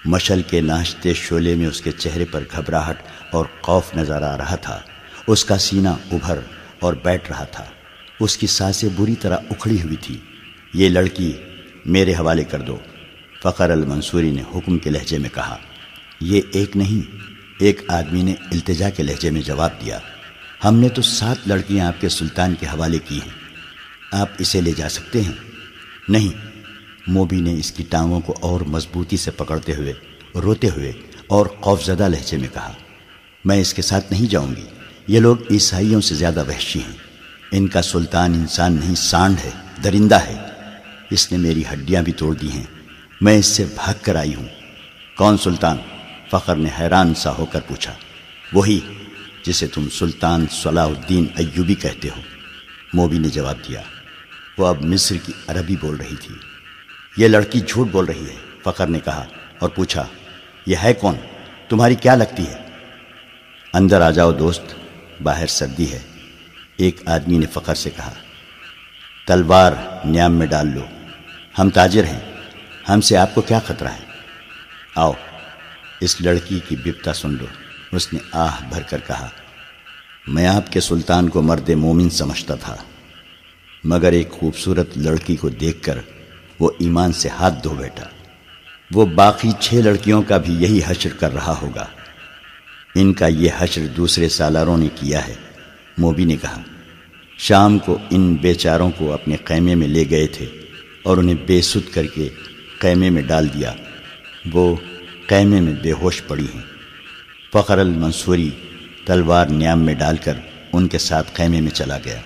مشل کے ناشتے شولے میں اس کے چہرے پر گھبراہٹ اور خوف نظر آ رہا تھا۔ اس کا سینہ ابھر اور بیٹھ رہا تھا۔ اس کی سانسیں بری طرح اکھڑی ہوئی تھی۔ یہ لڑکی میرے حوالے کر دو فخر المنصوری نے حکم کے لہجے میں کہا۔ یہ ایک نہیں، ایک آدمی نے التجا کے لہجے میں جواب دیا۔ ہم نے تو سات لڑکیاں آپ کے سلطان کے حوالے کی ہیں۔ آپ اسے لے جا سکتے ہیں؟ نہیں۔ موبی نے اس کی ٹانگوں کو اور مضبوطی سے پکڑتے ہوئے، روتے ہوئے اور خوفزدہ لہجے میں کہا، میں اس کے ساتھ نہیں جاؤں گی۔ یہ لوگ عیسائیوں سے زیادہ وحشی ہیں۔ ان کا سلطان انسان نہیں، سانڈ ہے، درندہ ہے۔ اس نے میری ہڈیاں بھی توڑ دی ہیں۔ میں اس سے بھاگ کر آئی ہوں۔ کون سلطان؟ فخر نے حیران سا ہو کر پوچھا۔ وہی جسے تم سلطان صلاح الدین ایوبی کہتے ہو۔ موبی نے جواب دیا۔ وہ اب مصر کی عربی بول رہی تھی۔ یہ لڑکی جھوٹ بول رہی ہے، فخر نے کہا اور پوچھا۔ یہ ہے کون؟ تمہاری کیا لگتی ہے؟ اندر آ جاؤ دوست، باہر سردی ہے۔ ایک آدمی نے فخر سے کہا، تلوار نیام میں ڈال لو، ہم تاجر ہیں، ہم سے آپ کو کیا خطرہ ہے؟ آؤ، اس لڑکی کی بپتا سن لو۔ اس نے آہ بھر کر کہا، میں آپ کے سلطان کو مرد مومن سمجھتا تھا، مگر ایک خوبصورت لڑکی کو دیکھ کر وہ ایمان سے ہاتھ دھو بیٹھا۔ وہ باقی چھ لڑکیوں کا بھی یہی حشر کر رہا ہوگا۔ ان کا یہ حشر دوسرے سالاروں نے کیا ہے۔ موبی نے کہا، شام کو ان بیچاروں کو اپنے قیمے میں لے گئے تھے اور انہیں بے سد کر کے قیمے میں ڈال دیا۔ وہ قیمے میں بے ہوش پڑی ہیں۔ فخر المنصوری تلوار نیام میں ڈال کر ان کے ساتھ خیمے میں چلا گیا۔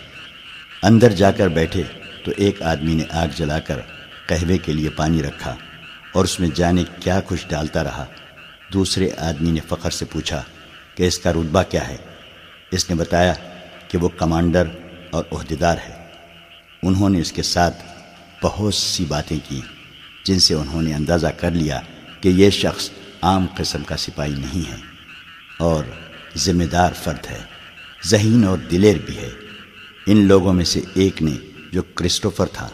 اندر جا کر بیٹھے تو ایک آدمی نے آگ جلا کر قہوے کے لیے پانی رکھا اور اس میں جانے کیا کچھ ڈالتا رہا۔ دوسرے آدمی نے فخر سے پوچھا کہ اس کا رتبہ کیا ہے؟ اس نے بتایا کہ وہ کمانڈر اور عہدیدار ہے انہوں نے اس کے ساتھ بہت سی باتیں کی جن سے انہوں نے اندازہ کر لیا کہ یہ شخص عام قسم کا سپاہی نہیں ہے اور ذمہ دار فرد ہے، ذہین اور دلیر بھی ہے۔ ان لوگوں میں سے ایک نے جو کرسٹوفر تھا،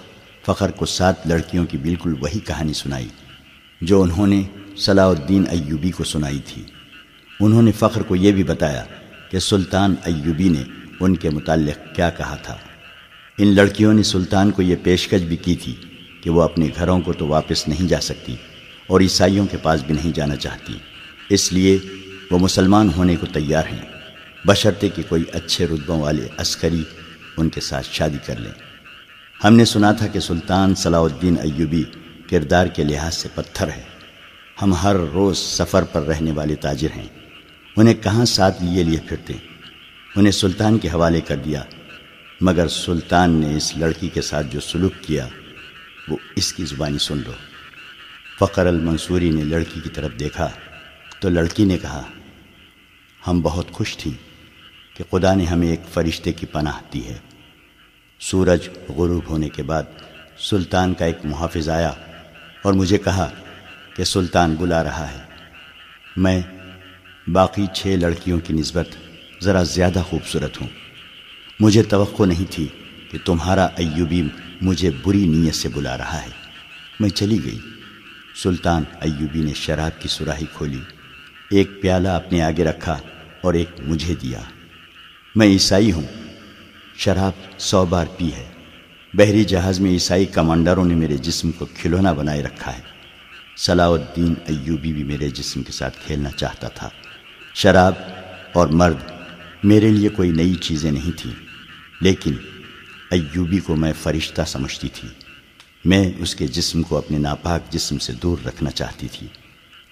فخر کو سات لڑکیوں کی بالکل وہی کہانی سنائی جو انہوں نے صلاح الدین ایوبی کو سنائی تھی۔ انہوں نے فخر کو یہ بھی بتایا کہ سلطان ایوبی نے ان کے متعلق کیا کہا تھا۔ ان لڑکیوں نے سلطان کو یہ پیشکش بھی کی تھی کہ وہ اپنے گھروں کو تو واپس نہیں جا سکتی اور عیسائیوں کے پاس بھی نہیں جانا چاہتی۔ اس لیے وہ مسلمان ہونے کو تیار ہیں۔ بشرطے کہ کوئی اچھے رتبوں والے عسکری ان کے ساتھ شادی کر لیں۔ ہم نے سنا تھا کہ سلطان صلاح الدین ایوبی کردار کے لحاظ سے پتھر ہے ہم ہر روز سفر پر رہنے والے تاجر ہیں۔ انہیں کہاں ساتھ لیے لیے پھرتے؟ انہیں سلطان کے حوالے کر دیا، مگر سلطان نے اس لڑکی کے ساتھ جو سلوک کیا، وہ اس کی زبانی سن لو۔ فقر المنصوری نے لڑکی کی طرف دیکھا، تو لڑکی نے کہا، ہم بہت خوش تھیں کہ خدا نے ہمیں ایک فرشتے کی پناہ دی ہے۔ سورج غروب ہونے کے بعد سلطان کا ایک محافظ آیا اور مجھے کہا کہ سلطان بلا رہا ہے۔ میں باقی چھ لڑکیوں کی نسبت ذرا زیادہ خوبصورت ہوں۔ مجھے توقع نہیں تھی کہ تمہارا ایوبی مجھے بری نیت سے بلا رہا ہے۔ میں چلی گئی۔ سلطان ایوبی نے شراب کی سراہی کھولی۔ ایک پیالہ اپنے آگے رکھا اور ایک مجھے دیا۔ میں عیسائی ہوں۔ شراب سو بار پی ہے۔ بحری جہاز میں عیسائی کمانڈروں نے میرے جسم کو کھلونا بنائے رکھا ہے۔ صلاح الدین ایوبی بھی میرے جسم کے ساتھ کھیلنا چاہتا تھا۔ شراب اور مرد میرے لیے کوئی نئی چیزیں نہیں تھیں، لیکن ایوبی کو میں فرشتہ سمجھتی تھی۔ میں اس کے جسم کو اپنے ناپاک جسم سے دور رکھنا چاہتی تھی،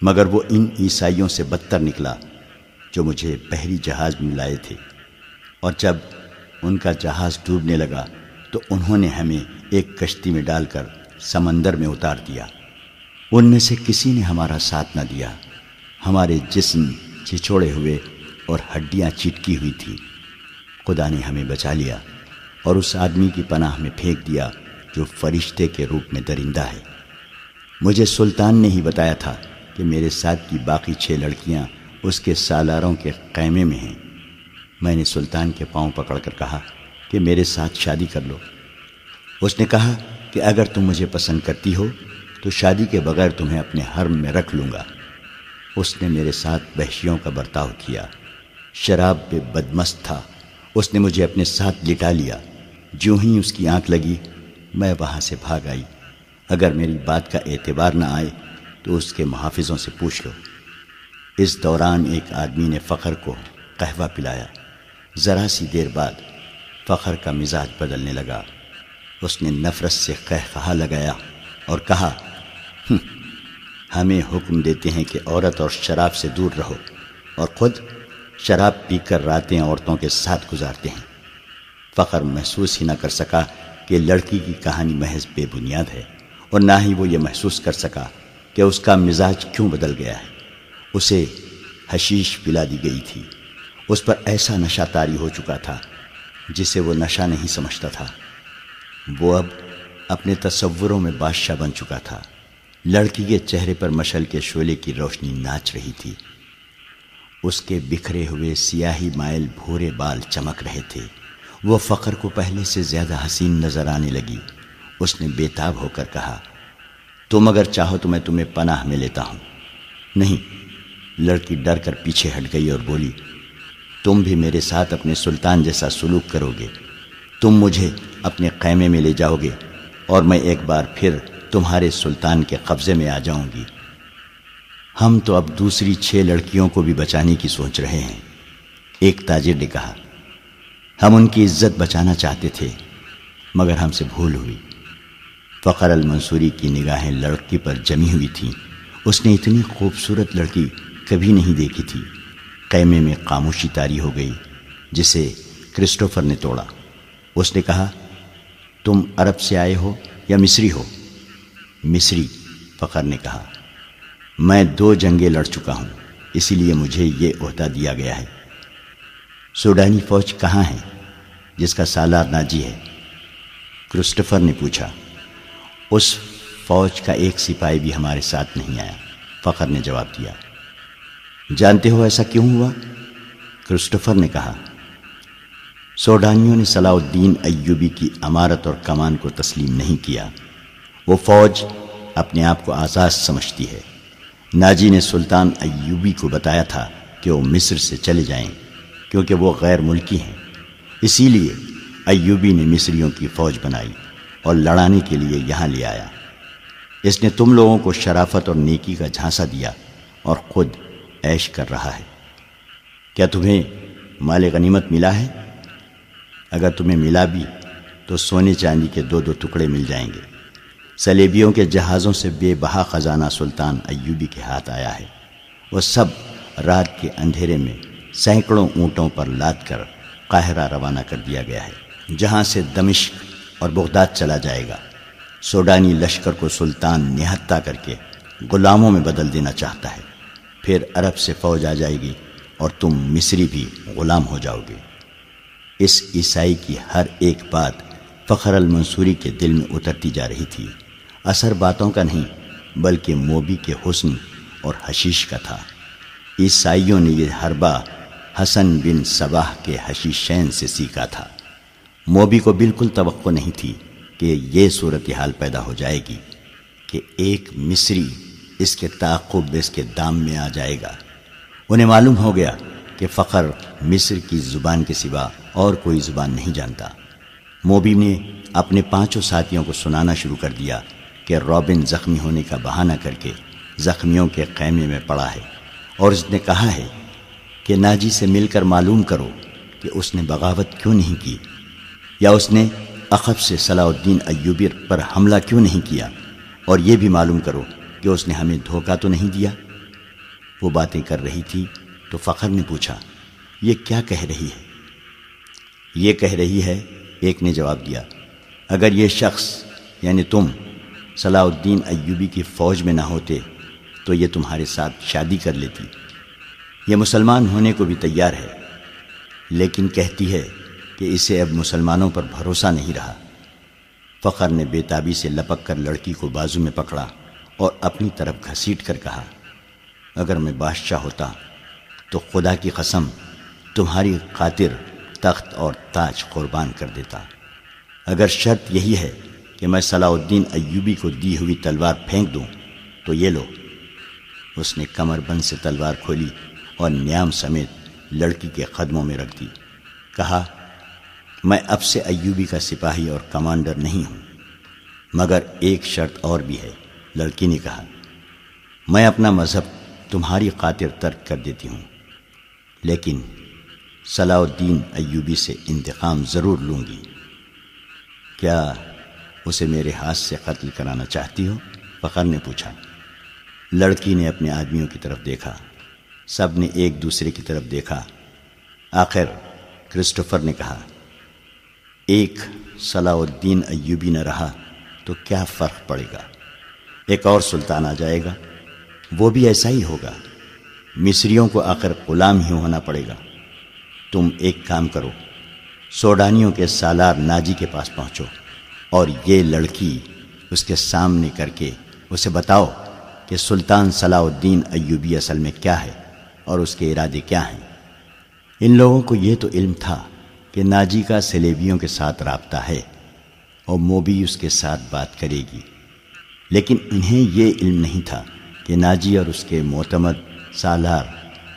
مگر وہ ان عیسائیوں سے بدتر نکلا جو مجھے بحری جہاز میں لائے تھے۔ اور جب ان کا جہاز ڈوبنے لگا، تو انہوں نے ہمیں ایک کشتی میں ڈال کر سمندر میں اتار دیا۔ ان میں سے کسی نے ہمارا ساتھ نہ دیا۔ ہمارے جسم چھچوڑے ہوئے اور ہڈیاں چٹکی ہوئی تھی خدا نے ہمیں بچا لیا اور اس آدمی کی پناہ میں پھینک دیا جو فرشتے کے روپ میں درندہ ہے۔ مجھے سلطان نے ہی بتایا تھا کہ میرے ساتھ کی باقی چھ لڑکیاں اس کے سالاروں کے قیمے میں ہیں۔ میں نے سلطان کے پاؤں پکڑ کر کہا کہ میرے ساتھ شادی کر لو۔ اس نے کہا کہ اگر تم مجھے پسند کرتی ہو تو شادی کے بغیر تمہیں اپنے حرم میں رکھ لوں گا۔ اس نے میرے ساتھ بحشیوں کا برتاؤ کیا۔ شراب پہ بدمست تھا۔ اس نے مجھے اپنے ساتھ لٹا لیا۔ جو ہی اس کی آنکھ لگی، میں وہاں سے بھاگ آئی۔ اگر میری بات کا اعتبار نہ آئے تو اس کے محافظوں سے پوچھ لو۔ اس دوران ایک آدمی نے فخر کو قہوہ پلایا۔ ذرا سی دیر بعد فخر کا مزاج بدلنے لگا۔ اس نے نفرت سے قہقہ لگایا اور کہا، ہمیں حکم دیتے ہیں کہ عورت اور شراب سے دور رہو اور خود شراب پی کر راتیں عورتوں کے ساتھ گزارتے ہیں۔ فخر محسوس ہی نہ کر سکا کہ لڑکی کی کہانی محض بے بنیاد ہے اور نہ ہی وہ یہ محسوس کر سکا کہ اس کا مزاج کیوں بدل گیا ہے۔ اسے حشیش پلا دی گئی تھی۔ اس پر ایسا نشہ تاری ہو چکا تھا جسے وہ نشہ نہیں سمجھتا تھا۔ وہ اب اپنے تصوروں میں بادشاہ بن چکا تھا۔ لڑکی کے چہرے پر مشل کے شعلے کی روشنی ناچ رہی تھی۔ اس کے بکھرے ہوئے سیاہی مائل بھورے بال چمک رہے تھے۔ وہ فقر کو پہلے سے زیادہ حسین نظر آنے لگی۔ اس نے بےتاب ہو کر کہا، تم اگر چاہو تو میں تمہیں پناہ میں لیتا ہوں۔ نہیں۔ لڑکی ڈر کر پیچھے ہٹ گئی اور بولی، تم بھی میرے ساتھ اپنے سلطان جیسا سلوک کرو گے۔ تم مجھے اپنے قیمے میں لے جاؤ گے اور میں ایک بار پھر تمہارے سلطان کے قبضے میں آ جاؤں گی۔ ہم تو اب دوسری چھ لڑکیوں کو بھی بچانے کی سوچ رہے ہیں۔ ایک تاجر نے کہا، ہم ان کی عزت بچانا چاہتے تھے، مگر ہم سے بھول ہوئی۔ فقر المنصوری کی نگاہیں لڑکی پر جمی ہوئی تھیں۔ اس نے اتنی خوبصورت لڑکی کبھی نہیں دیکھی تھی۔ قیمے میں خاموشی تاری ہو گئی، جسے کرسٹوفر نے توڑا۔ اس نے کہا، تم عرب سے آئے ہو یا مصری ہو؟ مصری فخر نے کہا۔ میں دو جنگیں لڑ چکا ہوں، اسی لیے مجھے یہ عہدہ دیا گیا ہے۔ سوڈانی فوج کہاں ہے؟ جس کا سالار ناجی ہے۔ کرسٹفر نے پوچھا۔ اس فوج کا ایک سپاہی بھی ہمارے ساتھ نہیں آیا۔ فخر نے جواب دیا۔ جانتے ہو ایسا کیوں ہوا؟ کرسٹفر نے کہا۔ سوڈانیوں نے صلاح الدین ایوبی کی امارت اور کمان کو تسلیم نہیں کیا۔ وہ فوج اپنے آپ کو آزاد سمجھتی ہے۔ ناجی نے سلطان ایوبی کو بتایا تھا کہ وہ مصر سے چلے جائیں کیونکہ وہ غیر ملکی ہیں۔ اسی لیے ایوبی نے مصریوں کی فوج بنائی اور لڑانے کے لیے یہاں لے آیا۔ اس نے تم لوگوں کو شرافت اور نیکی کا جھانسا دیا اور خود عیش کر رہا ہے۔ کیا تمہیں مال غنیمت ملا ہے؟ اگر تمہیں ملا بھی تو سونے چاندی کے دو دو ٹکڑے مل جائیں گے۔ سلیبیوں کے جہازوں سے بے بہا خزانہ سلطان ایوبی کے ہاتھ آیا ہے۔ وہ سب رات کے اندھیرے میں سینکڑوں اونٹوں پر لاد کر قاہرہ روانہ کر دیا گیا ہے۔ جہاں سے دمشق اور بغداد چلا جائے گا۔ سوڈانی لشکر کو سلطان نہتا کر کے غلاموں میں بدل دینا چاہتا ہے۔ پھر عرب سے فوج آ جائے گی اور تم مصری بھی غلام ہو جاؤ گے۔ اس عیسائی کی ہر ایک بات فخر المنصوری کے دل میں اترتی جا رہی تھی۔ اثر باتوں کا نہیں، بلکہ موبی کے حسن اور حشیش کا تھا۔ عیسائیوں نے یہ حربہ حسن بن صباح کے حشیشین سے سیکھا تھا۔ موبی کو بالکل توقع نہیں تھی کہ یہ صورتحال پیدا ہو جائے گی کہ ایک مصری اس کے تعقب اس کے دام میں آ جائے گا۔ انہیں معلوم ہو گیا کہ فخر مصر کی زبان کے سوا اور کوئی زبان نہیں جانتا۔ موبی نے اپنے پانچوں ساتھیوں کو سنانا شروع کر دیا کہ رابن زخمی ہونے کا بہانہ کر کے زخمیوں کے خیمے میں پڑا ہے اور اس نے کہا ہے کہ ناجی سے مل کر معلوم کرو کہ اس نے بغاوت کیوں نہیں کی یا اس نے اخب سے صلاح الدین ایوبی پر حملہ کیوں نہیں کیا اور یہ بھی معلوم کرو کہ اس نے ہمیں دھوکہ تو نہیں دیا وہ باتیں کر رہی تھی تو فخر نے پوچھا، یہ کیا کہہ رہی ہے؟ یہ کہہ رہی ہے، ایک نے جواب دیا، اگر یہ شخص یعنی تم صلاح الدین ایوبی کی فوج میں نہ ہوتے تو یہ تمہارے ساتھ شادی کر لیتی۔ یہ مسلمان ہونے کو بھی تیار ہے، لیکن کہتی ہے کہ اسے اب مسلمانوں پر بھروسہ نہیں رہا۔ فخر نے بےتابی سے لپک کر لڑکی کو بازو میں پکڑا اور اپنی طرف گھسیٹ کر کہا، اگر میں بادشاہ ہوتا تو خدا کی قسم تمہاری خاطر تخت اور تاج قربان کر دیتا۔ اگر شرط یہی ہے کہ میں صلاح الدین ایوبی کو دی ہوئی تلوار پھینک دوں، تو یہ لو۔ اس نے کمر بند سے تلوار کھولی اور نیام سمیت لڑکی کے قدموں میں رکھ دی۔ کہا، میں اب سے ایوبی کا سپاہی اور کمانڈر نہیں ہوں، مگر ایک شرط اور بھی ہے، لڑکی نے کہا، میں اپنا مذہب تمہاری خاطر ترک کر دیتی ہوں، لیکن صلاح الدین ایوبی سے انتقام ضرور لوں گی۔ کیا اسے میرے ہاتھ سے قتل کرانا چاہتی ہو؟ فخر نے پوچھا۔ لڑکی نے اپنے آدمیوں کی طرف دیکھا۔ سب نے ایک دوسرے کی طرف دیکھا۔ آخر کرسٹوفر نے کہا، ایک صلاح الدین ایوبی نہ رہا تو کیا فرق پڑے گا؟ ایک اور سلطان آ جائے گا۔ وہ بھی ایسا ہی ہوگا۔ مصریوں کو آخر غلام ہی ہونا پڑے گا۔ تم ایک کام کرو، سوڈانیوں کے سالار ناجی کے پاس پہنچو۔ اور یہ لڑکی اس کے سامنے کر کے اسے بتاؤ کہ سلطان صلاح الدین ایوبی اصل میں کیا ہے اور اس کے ارادے کیا ہیں۔ ان لوگوں کو یہ تو علم تھا کہ ناجی کا سلیبیوں کے ساتھ رابطہ ہے اور موبی اس کے ساتھ بات کرے گی۔ لیکن انہیں یہ علم نہیں تھا کہ ناجی اور اس کے معتمد سالار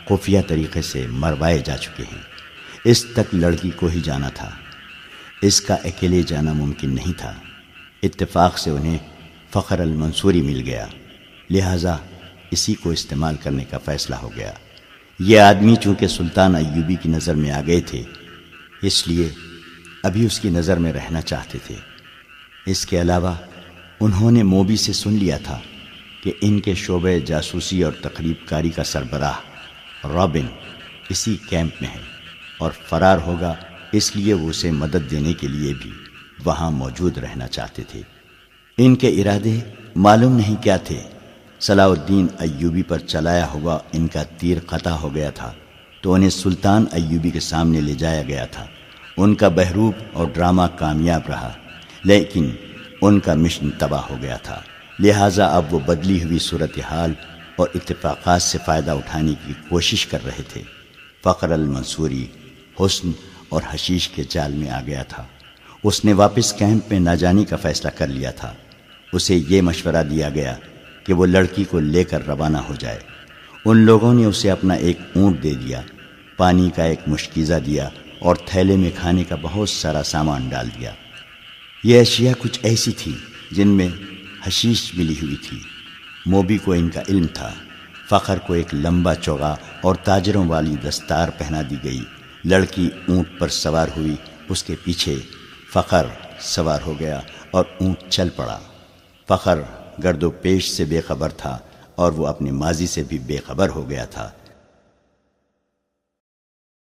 خفیہ طریقے سے مروائے جا چکے ہیں۔ اس تک لڑکی کو ہی جانا تھا۔ اس کا اکیلے جانا ممکن نہیں تھا۔ اتفاق سے انہیں فخر المنصوری مل گیا۔ لہٰذا اسی کو استعمال کرنے کا فیصلہ ہو گیا۔ یہ آدمی چونکہ سلطان ایوبی کی نظر میں آ گئے تھے، اس لیے ابھی اس کی نظر میں رہنا چاہتے تھے۔ اس کے علاوہ انہوں نے موبی سے سن لیا تھا کہ ان کے شعبے جاسوسی اور تقریب کاری کا سربراہ رابن اسی کیمپ میں ہے اور فرار ہوگا اس لیے وہ اسے مدد دینے کے لیے بھی وہاں موجود رہنا چاہتے تھے۔ ان کے ارادے معلوم نہیں کیا تھے۔ صلاح الدین ایوبی پر چلایا ہوا ان کا تیر قطع ہو گیا تھا۔ تو انہیں سلطان ایوبی کے سامنے لے جایا گیا تھا۔ ان کا بہروب اور ڈرامہ کامیاب رہا، لیکن ان کا مشن تباہ ہو گیا تھا۔ لہٰذا اب وہ بدلی ہوئی صورتحال اور اتفاقات سے فائدہ اٹھانے کی کوشش کر رہے تھے۔ فخر المنصوری، حسن اور حشیش کے جال میں آ گیا تھا۔ اس نے واپس کیمپ میں نہ جانے کا فیصلہ کر لیا تھا۔ اسے یہ مشورہ دیا گیا کہ وہ لڑکی کو لے کر روانہ ہو جائے۔ ان لوگوں نے اسے اپنا ایک اونٹ دے دیا، پانی کا ایک مشکیزہ دیا اور تھیلے میں کھانے کا بہت سارا سامان ڈال دیا۔ یہ اشیاء کچھ ایسی تھی جن میں حشیش ملی ہوئی تھی۔ موبی کو ان کا علم تھا۔ فخر کو ایک لمبا چوغا اور تاجروں والی دستار پہنا دی گئی۔ لڑکی اونٹ پر سوار ہوئی، اس کے پیچھے فخر سوار ہو گیا اور اونٹ چل پڑا۔ فخر گرد و پیش سے بے خبر تھا اور وہ اپنے ماضی سے بھی بے خبر ہو گیا تھا۔